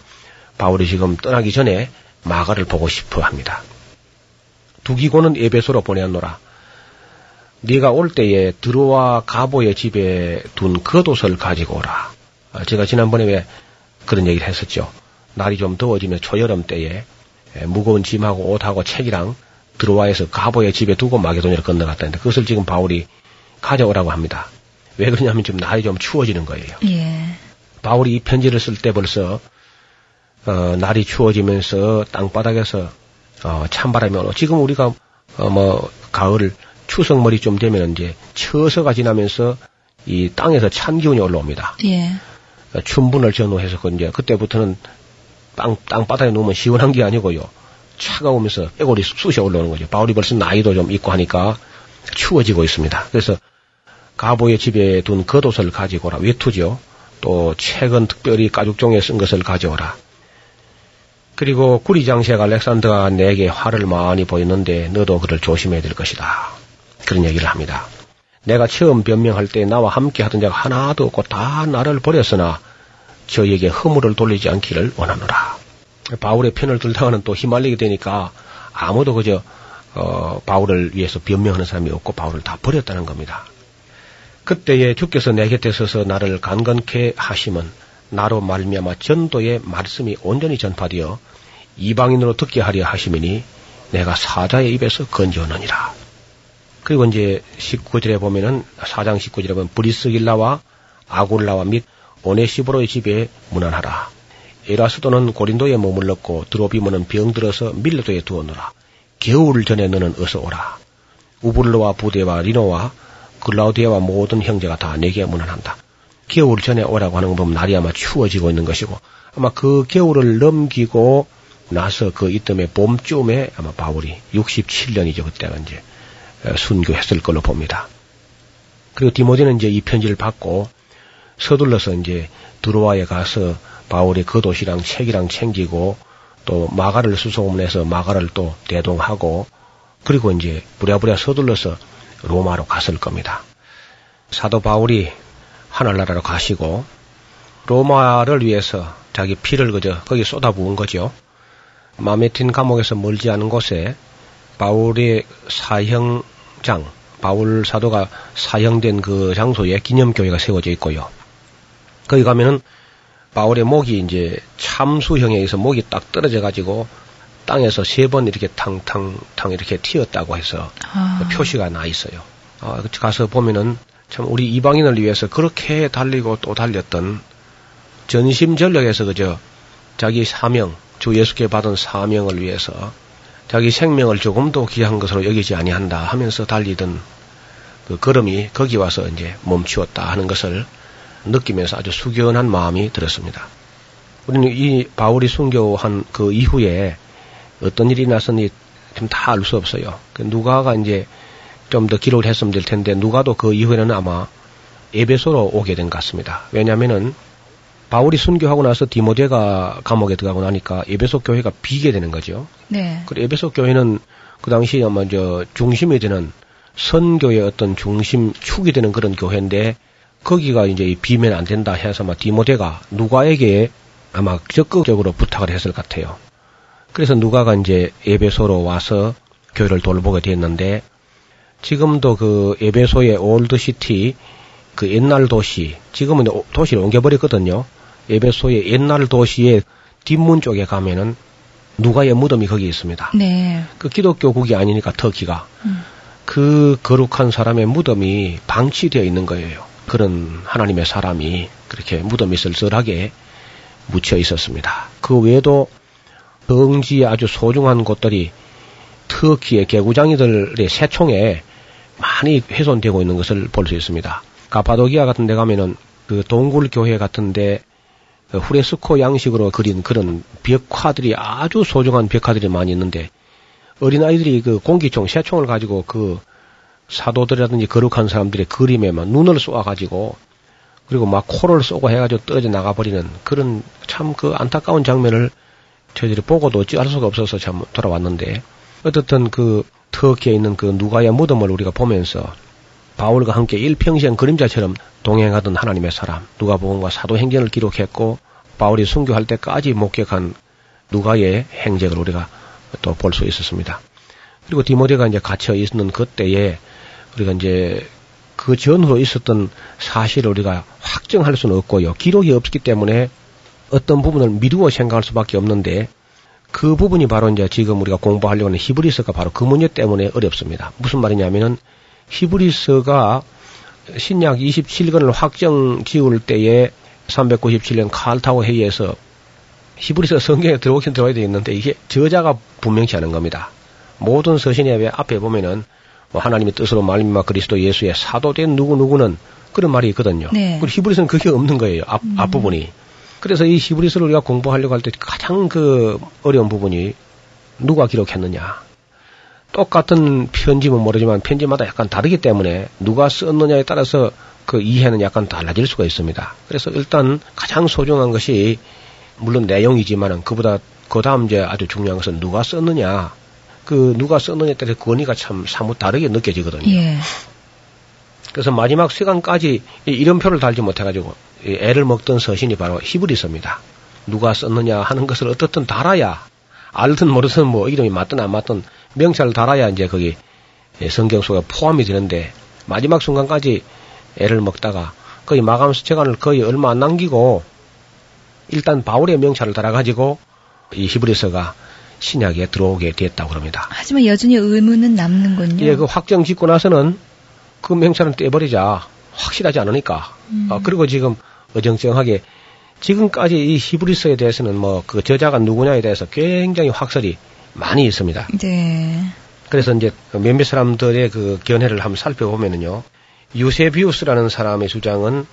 바울이 지금 떠나기 전에 마가를 보고 싶어 합니다. 두기고는 에베소로 보내었노라. 네가 올 때에 드로와 가보의 집에 둔 겉옷을 가지고 오라. 아, 제가 지난번에 왜 그런 얘기를 했었죠. 날이 좀 더워지면 초여름 때에 에, 무거운 짐하고 옷하고 책이랑 드로와에서 가보의 집에 두고 마게도니아를 건너갔다는데 그것을 지금 바울이 가져오라고 합니다. 왜 그러냐면 지금 날이 좀 추워지는 거예요. 예. 바울이 이 편지를 쓸 때 벌써 어, 날이 추워지면서 땅바닥에서 어, 찬바람이 오고 지금 우리가 어, 뭐 가을 추석머리 좀 되면 이제 처서가 지나면서 이 땅에서 찬 기운이 올라옵니다. 예. 어, 춘분을 전후해서 그 이제 그때부터는 땅 땅바닥에 누우면 시원한 게 아니고요. 차가우면서 애골이 쑤셔 올라오는 거죠. 바울이 벌써 나이도 좀 있고 하니까 추워지고 있습니다. 그래서 가보의 집에 둔 겉옷을 가지고 오라. 외투죠. 또 책은 특별히 가죽종에 쓴 것을 가져오라. 그리고 구리장색 알렉산더가 내게 화를 많이 보였는데 너도 그를 조심해야 될 것이다. 그런 얘기를 합니다. 내가 처음 변명할 때 나와 함께 하던 자가 하나도 없고 다 나를 버렸으나 저에게 허물을 돌리지 않기를 원하노라. 바울의 편을 들다가는 또 휘말리게 되니까 아무도 그저 어, 바울을 위해서 변명하는 사람이 없고 바울을 다 버렸다는 겁니다. 그때에 주께서 내 곁에 서서 나를 강건케 하심은 나로 말미암아 전도의 말씀이 온전히 전파되어 이방인으로 듣게 하려 하심이니 내가 사자의 입에서 건져오느니라. 그리고 이제 19절에 보면은 사장 19절에 보면 브리스길라와 아굴라와 및 오네시보로의 집에 문안하라. 에라스도는 고린도에 머물렀고 드로비모는 병들어서 밀레도에 두었노라. 겨울 전에 너는 어서 오라. 우블로와 부대와 리노와 글라우디아와 모든 형제가 다 내게 문안한다. 겨울 전에 오라고 하는 건 보면 날이 아마 추워지고 있는 것이고 아마 그 겨울을 넘기고 나서 그 이듬해 봄쯤에 아마 바울이 67년이죠. 그때가 이제 어, 순교했을 걸로 봅니다. 그리고 디모데는 이제 이 편지를 받고 서둘러서 이제 드로아에 가서 바울의 겉옷이랑 책이랑 챙기고 또 마가를 수소문해서 마가를 또 대동하고 그리고 이제 부랴부랴 서둘러서 로마로 갔을 겁니다. 사도 바울이 하늘나라로 가시고 로마를 위해서 자기 피를 그저 거기 쏟아부은 거죠. 마메틴 감옥에서 멀지 않은 곳에 바울의 사형장, 바울 사도가 사형된 그 장소에 기념교회가 세워져 있고요. 거기 가면은 바울의 목이 이제 참수형에 의해서 목이 딱 떨어져 가지고 땅에서 세 번 이렇게 탕탕탕 이렇게 튀었다고 해서 아. 표시가 나 있어요. 아, 그 가서 보면은 참 우리 이방인을 위해서 그렇게 달리고 또 달렸던 전심전력에서 그저 자기 사명, 주 예수께 받은 사명을 위해서 자기 생명을 조금도 귀한 것으로 여기지 아니한다 하면서 달리던 그 걸음이 거기 와서 이제 멈추었다 하는 것을 느끼면서 아주 숙연한 마음이 들었습니다. 우리는 이 바울이 순교한 그 이후에 어떤 일이 났었니 좀다알 수 없어요. 그 누가가 이제 좀 더 기록을 했으면 될 텐데 누가도 그 이후에는 아마 에베소로 오게 된 것 같습니다. 왜냐하면은 바울이 순교하고 나서 디모데가 감옥에 들어가고 나니까 에베소 교회가 비게 되는 거죠. 네. 그 에베소 교회는 그 당시 아마 저 중심이 되는 선교의 어떤 중심 축이 되는 그런 교회인데 거기가 이제 비면 안 된다 해서 아마 디모데가 누가에게 아마 적극적으로 부탁을 했을 것 같아요. 그래서 누가가 이제 에베소로 와서 교회를 돌보게 됐는데 지금도 그 에베소의 old city 그 옛날 도시 지금은 오- 도시를 옮겨버렸거든요. 에베소의 옛날 도시의 뒷문 쪽에 가면은 누가의 무덤이 거기 있습니다. 네. 그 기독교국이 아니니까 터키가 음. 그 거룩한 사람의 무덤이 방치되어 있는 거예요. 그런 하나님의 사람이 그렇게 무덤이 쓸쓸하게 묻혀 있었습니다. 그 외에도 덩지에 아주 소중한 곳들이 터키의 개구장이들의 새총에 많이 훼손되고 있는 것을 볼 수 있습니다. 가파도기아 같은 데 가면은 그 동굴 교회 같은데 그 후레스코 양식으로 그린 그런 벽화들이 아주 소중한 벽화들이 많이 있는데 어린아이들이 그 공기총, 새총을 가지고 그 사도들이라든지 거룩한 사람들의 그림에 막 눈을 쏘아가지고 그리고 막 코를 쏘고 해가지고 떨어져 나가버리는 그런 참 그 안타까운 장면을 저희들이 보고도 어찌할 수가 없어서 참 돌아왔는데 어떻든 그 터키에 있는 그 누가의 무덤을 우리가 보면서 바울과 함께 일평생 그림자처럼 동행하던 하나님의 사람 누가복음과 사도행전을 기록했고 바울이 순교할 때까지 목격한 누가의 행적을 우리가 또 볼 수 있었습니다. 그리고 디모데가 이제 갇혀 있는 그때에 우리가 이제 그 전후로 있었던 사실을 우리가 확정할 수는 없고요. 기록이 없기 때문에 어떤 부분을 미루어 생각할 수밖에 없는데 그 부분이 바로 이제 지금 우리가 공부하려고 하는 히브리서가 바로 그 문제 때문에 어렵습니다. 무슨 말이냐면은 히브리서가 신약 27권을 확정 지을 때에 397년 칼타고 회의에서 히브리서 성경에 들어오긴 들어야 되겠는데 이게 저자가 분명치 않은 겁니다. 모든 서신의 앞에 보면은 뭐 하나님의 뜻으로 말미암아 그리스도 예수의 사도된 누구 누구는 그런 말이 있거든요. 네. 그리고 히브리서는 그게 없는 거예요. 앞, 음. 앞부분이. 그래서 이 히브리서를 우리가 공부하려고 할 때 가장 그 어려운 부분이 누가 기록했느냐. 똑같은 편집은 모르지만 편집마다 약간 다르기 때문에 누가 썼느냐에 따라서 그 이해는 약간 달라질 수가 있습니다. 그래서 일단 가장 소중한 것이 물론 내용이지만은 그보다 그 다음 이제 아주 중요한 것은 누가 썼느냐. 그 누가 썼느냐에 따라서 권위가 참 사뭇 다르게 느껴지거든요. 예. 그래서 마지막 시간까지 이 이름표를 달지 못해가지고 이 애를 먹던 서신이 바로 히브리서입니다. 누가 썼느냐 하는 것을 어떻든 달아야 알든 모르든 뭐 이름이 맞든 안 맞든 명찰을 달아야 이제 거기 예, 성경 속에 포함이 되는데 마지막 순간까지 애를 먹다가 거의 마감 시간을 거의 얼마 안 남기고 일단 바울의 명찰을 달아가지고 이 히브리서가 신약에 들어오게 됐다고 그럽니다. 하지만 여전히 의문은 남는군요. 예, 그 확정 짓고 나서는 그 명찰은 떼버리자. 확실하지 않으니까. 음. 아, 그리고 지금 어정쩡하게 지금까지 이 히브리서에 대해서는 뭐 그 저자가 누구냐에 대해서 굉장히 확설이 많이 있습니다. 네. 그래서 이제 몇몇 사람들의 그 견해를 한번 살펴보면은요. 유세비우스라는 사람의 주장은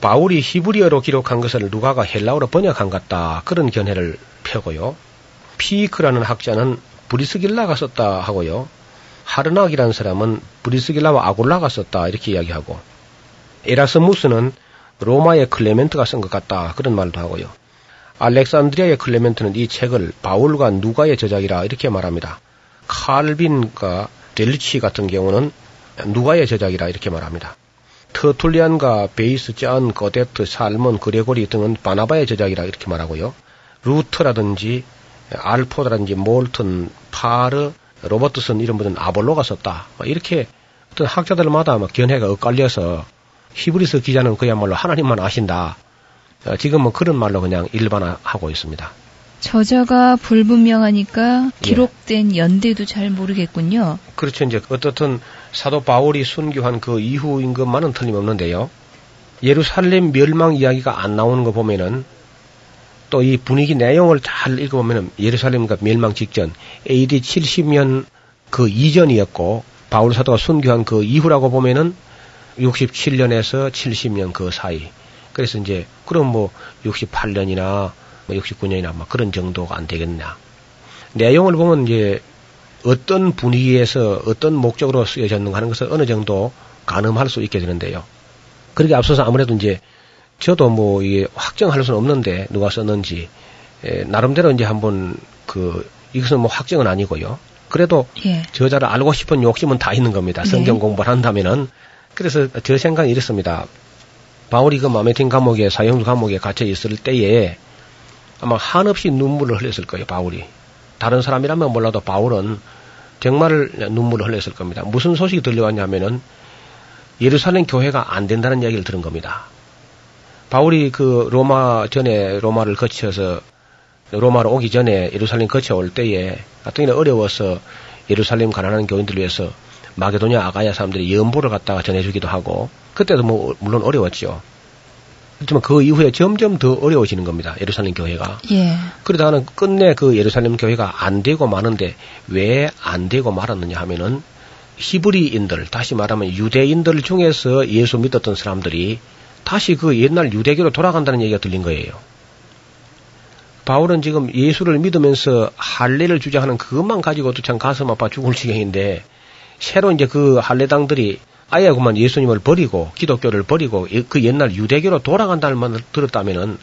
바울이 히브리어로 기록한 것을 누가가 헬라어로 번역한 것 같다. 그런 견해를 펴고요. 피이크라는 학자는 브리스길라가 썼다 하고요. 하르낙이라는 사람은 브리스길라와 아굴라가 썼다 이렇게 이야기하고 에라스무스는 로마의 클레멘트가 쓴 것 같다 그런 말도 하고요. 알렉산드리아의 클레멘트는 이 책을 바울과 누가의 저작이라 이렇게 말합니다. 칼빈과 델리치 같은 경우는 누가의 저작이라 이렇게 말합니다. 터툴리안과 베이스, 짠, 거데트, 살몬, 그레고리 등은 바나바의 저작이라 이렇게 말하고요. 루트라든지 알포드라든지 몰튼, 파르, 로버트슨 이런 분은 아볼로가 썼다. 뭐 이렇게 어떤 학자들마다 막 견해가 엇갈려서 히브리서 기자는 그야말로 하나님만 아신다. 어, 지금은 그런 말로 그냥 일반화하고 있습니다. 저자가 불분명하니까 예. 기록된 연대도 잘 모르겠군요. 그렇죠. 이제 어떻든 사도 바울이 순교한 그 이후인 것만은 틀림없는데요. 예루살렘 멸망 이야기가 안 나오는 거 보면은 또 이 분위기 내용을 잘 읽어보면은 예루살렘과 멸망 직전 AD 70년 그 이전이었고 바울 사도가 순교한 그 이후라고 보면은 67년에서 70년 그 사이. 그래서 이제 그럼 뭐 68년이나 뭐 69년이나 뭐 그런 정도가 안 되겠냐. 내용을 보면 이제 어떤 분위기에서 어떤 목적으로 쓰여졌는가 하는 것을 어느 정도 가늠할 수 있게 되는데요. 그렇게 앞서서 아무래도 이제 저도 뭐 이게 확정할 수는 없는데 누가 썼는지 에, 나름대로 이제 한번 그 이것은 뭐 확정은 아니고요. 그래도 예. 저자를 알고 싶은 욕심은 다 있는 겁니다. 성경 네. 공부를 한다면은 그래서 저 생각은 이렇습니다. 바울이 그 마메틴 감옥에 사형수 감옥에 갇혀 있을 때에 아마 한없이 눈물을 흘렸을 거예요. 바울이 다른 사람이라면 몰라도 바울은 정말 눈물을 흘렸을 겁니다. 무슨 소식이 들려왔냐면은 예루살렘 교회가 안 된다는 이야기를 들은 겁니다. 바울이 그 로마 전에 로마를 거쳐서 로마로 오기 전에 예루살렘 거쳐올 때에 어떤 일 어려워서 예루살렘 가난한 교인들 위해서 마게도냐 아가야 사람들이 연보를 갖다가 전해주기도 하고 그때도 뭐 물론 어려웠죠. 그렇지만 그 이후에 점점 더 어려워지는 겁니다. 예루살렘 교회가. 예. 그러다가는 끝내 그 예루살렘 교회가 안 되고 마는데 왜 안 되고 말았느냐 하면은 히브리인들, 다시 말하면 유대인들 중에서 예수 믿었던 사람들이 다시 그 옛날 유대교로 돌아간다는 얘기가 들린 거예요. 바울은 지금 예수를 믿으면서 할례를 주장하는 그것만 가지고도 참 가슴 아파 죽을 지경인데 새로 이제 그 할례당들이 아예 그만 예수님을 버리고 기독교를 버리고 그 옛날 유대교로 돌아간다는 말을 들었다면은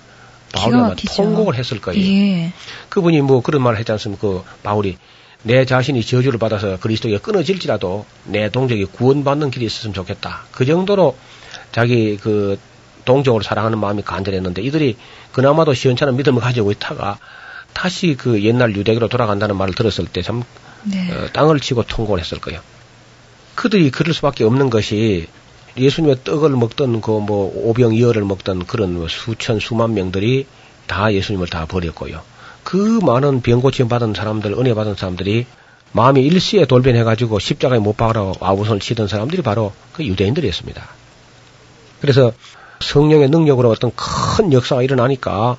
바울이. 통곡을 했을 거예요. 예. 그분이 뭐 그런 말을 했지 않습니까? 그 바울이 내 자신이 저주를 받아서 그리스도에 끊어질지라도 내 동족이 구원받는 길이 있었으면 좋겠다. 그 정도로 자기 그 동족을 사랑하는 마음이 간절했는데 이들이 그나마도 시원찮은 믿음을 가지고 있다가 다시 그 옛날 유대교로 돌아간다는 말을 들었을 때참 네. 어, 땅을 치고 통곡을 했을 거예요. 그들이 그럴 수밖에 없는 것이 예수님의 떡을 먹던 그 뭐 오병이어를 먹던 그런 뭐 수천 수만 명들이 다 예수님을 다 버렸고요. 그 많은 병 고침 받은 사람들, 은혜 받은 사람들이 마음이 일시에 돌변해가지고 십자가에 못 박으러 아우성을 치던 사람들이 바로 그 유대인들이었습니다. 그래서 성령의 능력으로 어떤 큰 역사가 일어나니까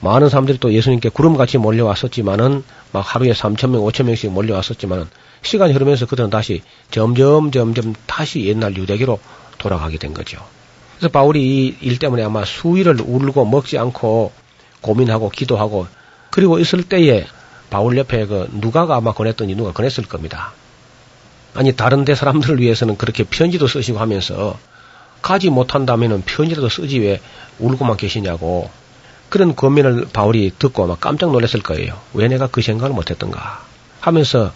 많은 사람들이 또 예수님께 구름같이 몰려왔었지만은 막 하루에 3천 명, 5천 명씩 몰려왔었지만은 시간이 흐르면서 그들은 다시 점점 점점 다시 옛날 유대교로 돌아가게 된 거죠. 그래서 바울이 이 일 때문에 아마 수일을 울고 먹지 않고 고민하고 기도하고 그리고 있을 때에 바울 옆에 그 누가가 아마 권했더니 누가 권했을 겁니다. 아니 다른 데 사람들을 위해서는 그렇게 편지도 쓰시고 하면서 가지 못한다면은 편지라도 쓰지 왜 울고만 계시냐고 그런 고민을 바울이 듣고 아마 깜짝 놀랐을 거예요. 왜 내가 그 생각을 못했던가 하면서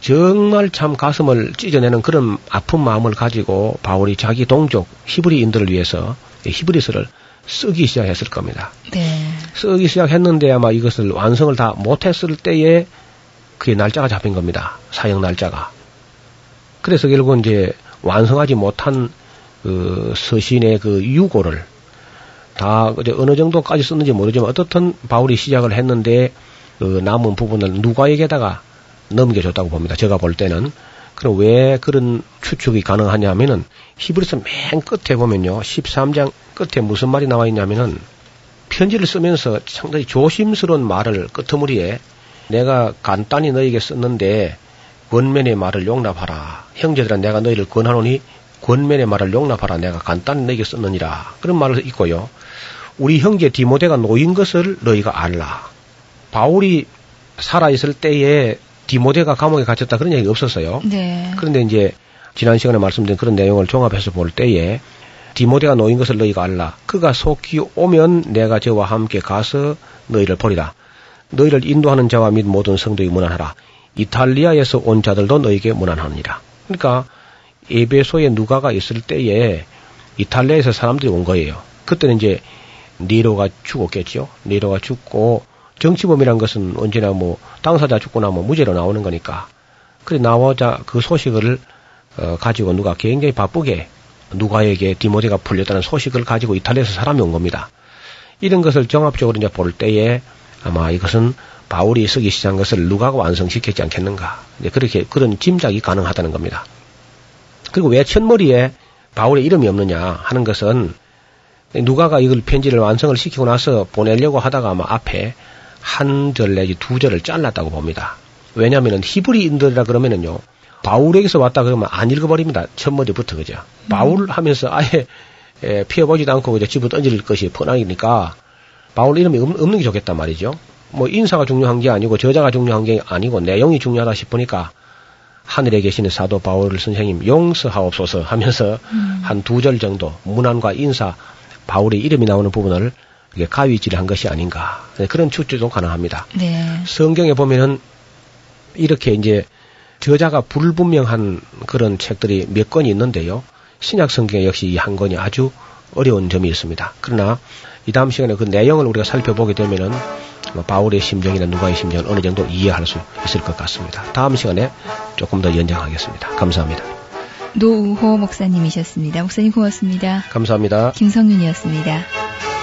정말 참 가슴을 찢어내는 그런 아픈 마음을 가지고 바울이 자기 동족 히브리인들을 위해서 이 히브리서를 쓰기 시작했을 겁니다. 네. 쓰기 시작했는데 아마 이것을 완성을 다 못했을 때에 그의 날짜가 잡힌 겁니다. 사형 날짜가. 그래서 결국 이제 완성하지 못한 그 서신의 그 유고를 다 이제 어느 정도까지 썼는지 모르지만 어떻든 바울이 시작을 했는데 그 남은 부분을 누가에게다가 넘겨줬다고 봅니다. 제가 볼 때는. 그럼 왜 그런 추측이 가능하냐 하면은 히브리서 맨 끝에 보면요. 13장 끝에 무슨 말이 나와 있냐면은 편지를 쓰면서 상당히 조심스러운 말을 끄트머리에 내가 간단히 너에게 썼는데 권면의 말을 용납하라. 형제들아 내가 너희를 권하노니 권면의 말을 용납하라. 내가 간단히 너에게 썼느니라. 그런 말을 있고요. 우리 형제 디모데가 놓인 것을 너희가 알라. 바울이 살아있을 때에 디모데가 감옥에 갇혔다 그런 얘기 없었어요. 네. 그런데 이제 지난 시간에 말씀드린 그런 내용을 종합해서 볼 때에 디모데가 놓인 것을 너희가 알라. 그가 속히 오면 내가 저와 함께 가서 너희를 보리라. 너희를 인도하는 자와 및 모든 성도에게 문안하라. 이탈리아에서 온 자들도 너희에게 문안하느니라. 그러니까 에베소에 누가가 있을 때에 이탈리아에서 사람들이 온 거예요. 그때는 이제 니로가 죽었겠죠. 니로가 죽고 정치범이란 것은 언제나 뭐 당사자 죽고 나면 무죄로 나오는 거니까. 그래 나오자 그 소식을 어, 가지고 누가 굉장히 바쁘게 누가에게 디모데가 풀렸다는 소식을 가지고 이탈리아에서 사람이 온 겁니다. 이런 것을 종합적으로 이제 볼 때에 아마 이것은 바울이 쓰기 시작한 것을 누가가 완성시켰지 않겠는가. 이제 그렇게 그런 짐작이 가능하다는 겁니다. 그리고 왜 첫머리에 바울의 이름이 없느냐 하는 것은 누가가 이걸 편지를 완성을 시키고 나서 보내려고 하다가 아마 앞에 한 절 내지 두 절을 잘랐다고 봅니다. 왜냐하면 히브리인들이라 그러면은요 바울에게서 왔다 그러면 안 읽어버립니다. 첫 머리부터 그죠. 바울 하면서 아예 에, 피해보지도 않고 그저 집어 던질 것이 뻔하니까 바울 이름이 없, 없는 게 좋겠단 말이죠. 뭐 인사가 중요한 게 아니고 저자가 중요한 게 아니고 내용이 중요하다 싶으니까 하늘에 계시는 사도 바울 선생님 용서하옵소서 하면서 한두 절 정도 문안과 인사 바울의 이름이 나오는 부분을 이게 가위질을 한 것이 아닌가 네, 그런 추측도 가능합니다. 네. 성경에 보면은 이렇게 이제 저자가 불분명한 그런 책들이 몇 권이 있는데요. 신약 성경에 역시 이 한 권이 아주 어려운 점이 있습니다. 그러나 이 다음 시간에 그 내용을 우리가 살펴보게 되면은 뭐 바울의 심정이나 누가의 심정을 어느 정도 이해할 수 있을 것 같습니다. 다음 시간에 조금 더 연장하겠습니다. 감사합니다. 노우호 목사님이셨습니다. 목사님 고맙습니다. 감사합니다. 김성윤이었습니다.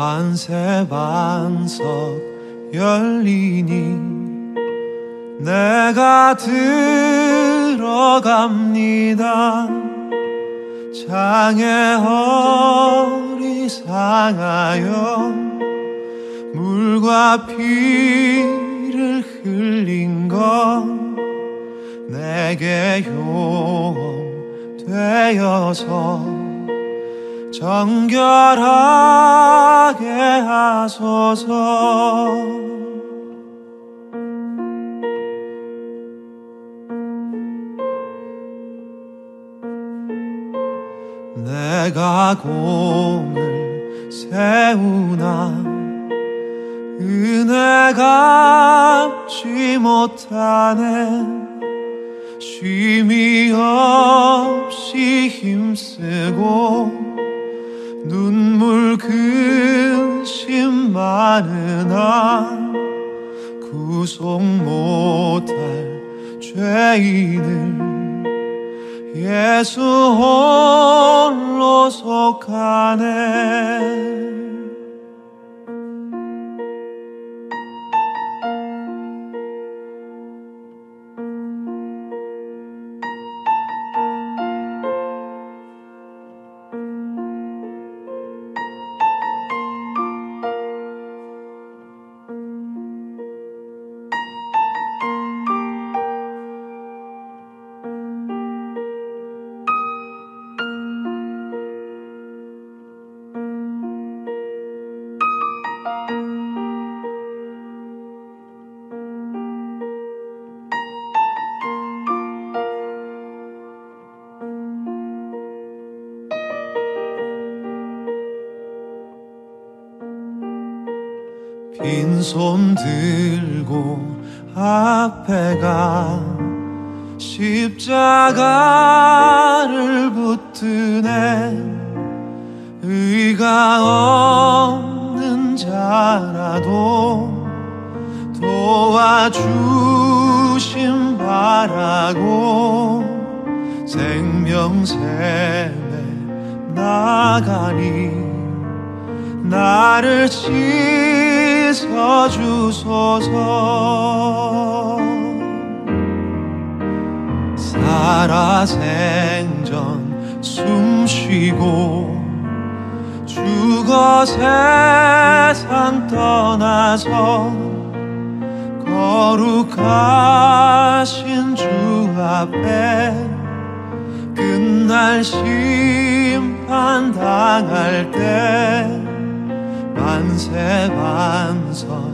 만세 반석 열리니 내가 들어갑니다. 장애 허리 상하여 물과 피를 흘린 것 내게 효험 되어서 정결하게 하소서. 내가 공을 세우나 은혜가 갚지 못하네. 쉼이 없이 힘쓰고 눈물 근심 많으나 구속 못할 죄인을 예수 홀로 속하네 세상 떠나서 거룩하신 주 앞에 끝날 심판 당할 때 만세 반석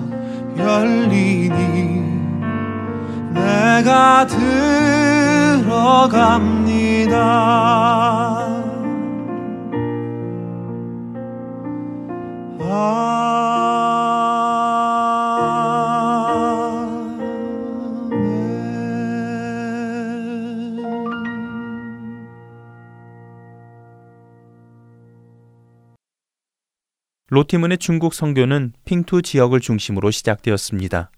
열리니 내가 들어갑니다. 로티문의 중국 선교는 핑투 지역을 중심으로 시작되었습니다.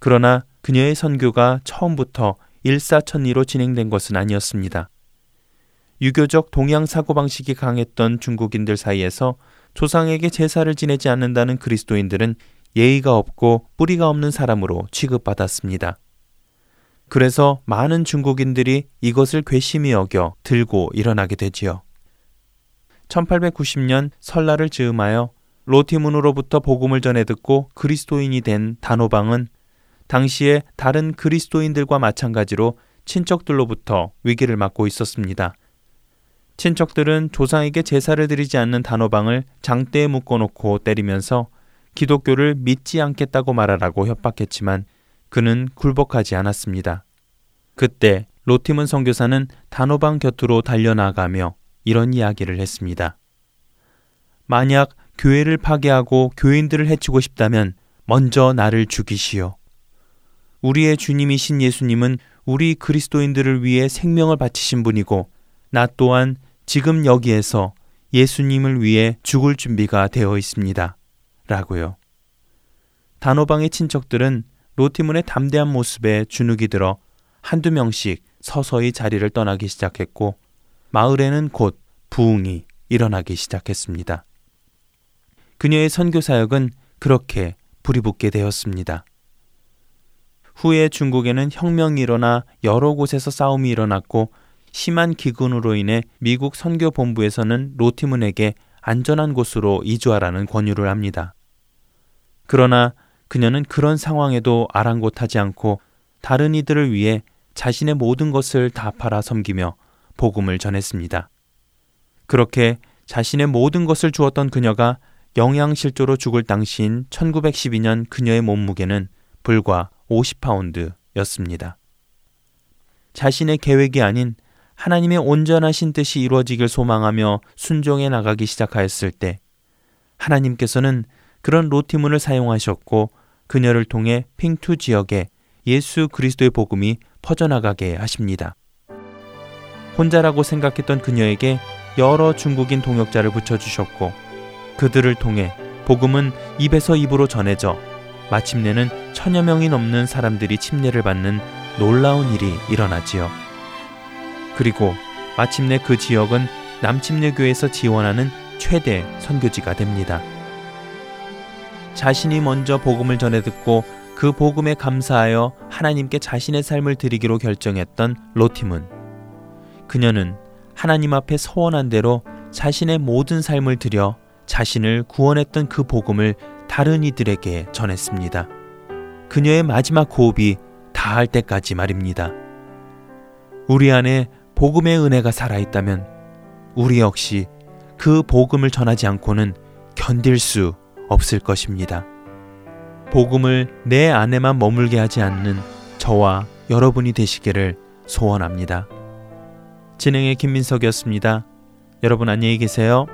그러나 그녀의 선교가 처음부터 일사천리로 진행된 것은 아니었습니다. 유교적 동양 사고방식이 강했던 중국인들 사이에서 조상에게 제사를 지내지 않는다는 그리스도인들은 예의가 없고 뿌리가 없는 사람으로 취급받았습니다. 그래서 많은 중국인들이 이것을 괘씸히 여겨 들고 일어나게 되지요. 1890년 설날을 즈음하여 로티문으로부터 복음을 전해 듣고 그리스도인이 된 단호방은 당시에 다른 그리스도인들과 마찬가지로 친척들로부터 위기를 맞고 있었습니다. 친척들은 조상에게 제사를 드리지 않는 단호방을 장대에 묶어놓고 때리면서 기독교를 믿지 않겠다고 말하라고 협박했지만 그는 굴복하지 않았습니다. 그때 로티문 선교사는 단호방 곁으로 달려나가며 이런 이야기를 했습니다. 만약 교회를 파괴하고 교인들을 해치고 싶다면 먼저 나를 죽이시오. 우리의 주님이신 예수님은 우리 그리스도인들을 위해 생명을 바치신 분이고 나 또한 지금 여기에서 예수님을 위해 죽을 준비가 되어 있습니다. 라고요. 단호방의 친척들은 로티문의 담대한 모습에 주눅이 들어 한두 명씩 서서히 자리를 떠나기 시작했고 마을에는 곧 부흥이 일어나기 시작했습니다. 그녀의 선교 사역은 그렇게 불이 붙게 되었습니다. 후에 중국에는 혁명이 일어나 여러 곳에서 싸움이 일어났고 심한 기근으로 인해 미국 선교 본부에서는 로티문에게 안전한 곳으로 이주하라는 권유를 합니다. 그러나 그녀는 그런 상황에도 아랑곳하지 않고 다른 이들을 위해 자신의 모든 것을 다 팔아 섬기며 복음을 전했습니다. 그렇게 자신의 모든 것을 주었던 그녀가 영양실조로 죽을 당시인 1912년 그녀의 몸무게는 불과 50파운드였습니다. 자신의 계획이 아닌 하나님의 온전하신 뜻이 이루어지길 소망하며 순종해 나가기 시작하였을 때 하나님께서는 그런 로티문을 사용하셨고 그녀를 통해 핑투 지역에 예수 그리스도의 복음이 퍼져나가게 하십니다. 혼자라고 생각했던 그녀에게 여러 중국인 동역자를 붙여주셨고 그들을 통해 복음은 입에서 입으로 전해져 마침내는 천여 명이 넘는 사람들이 침례를 받는 놀라운 일이 일어나지요. 그리고 마침내 그 지역은 남침례교에서 지원하는 최대 선교지가 됩니다. 자신이 먼저 복음을 전해 듣고 그 복음에 감사하여 하나님께 자신의 삶을 드리기로 결정했던 로티문. 그녀는 하나님 앞에 서원한 대로 자신의 모든 삶을 들여 자신을 구원했던 그 복음을 다른 이들에게 전했습니다. 그녀의 마지막 호흡이 다할 때까지 말입니다. 우리 안에 복음의 은혜가 살아있다면 우리 역시 그 복음을 전하지 않고는 견딜 수 없을 것입니다. 복음을 내 안에만 머물게 하지 않는 저와 여러분이 되시기를 소원합니다. 진행의 김민석이었습니다. 여러분 안녕히 계세요.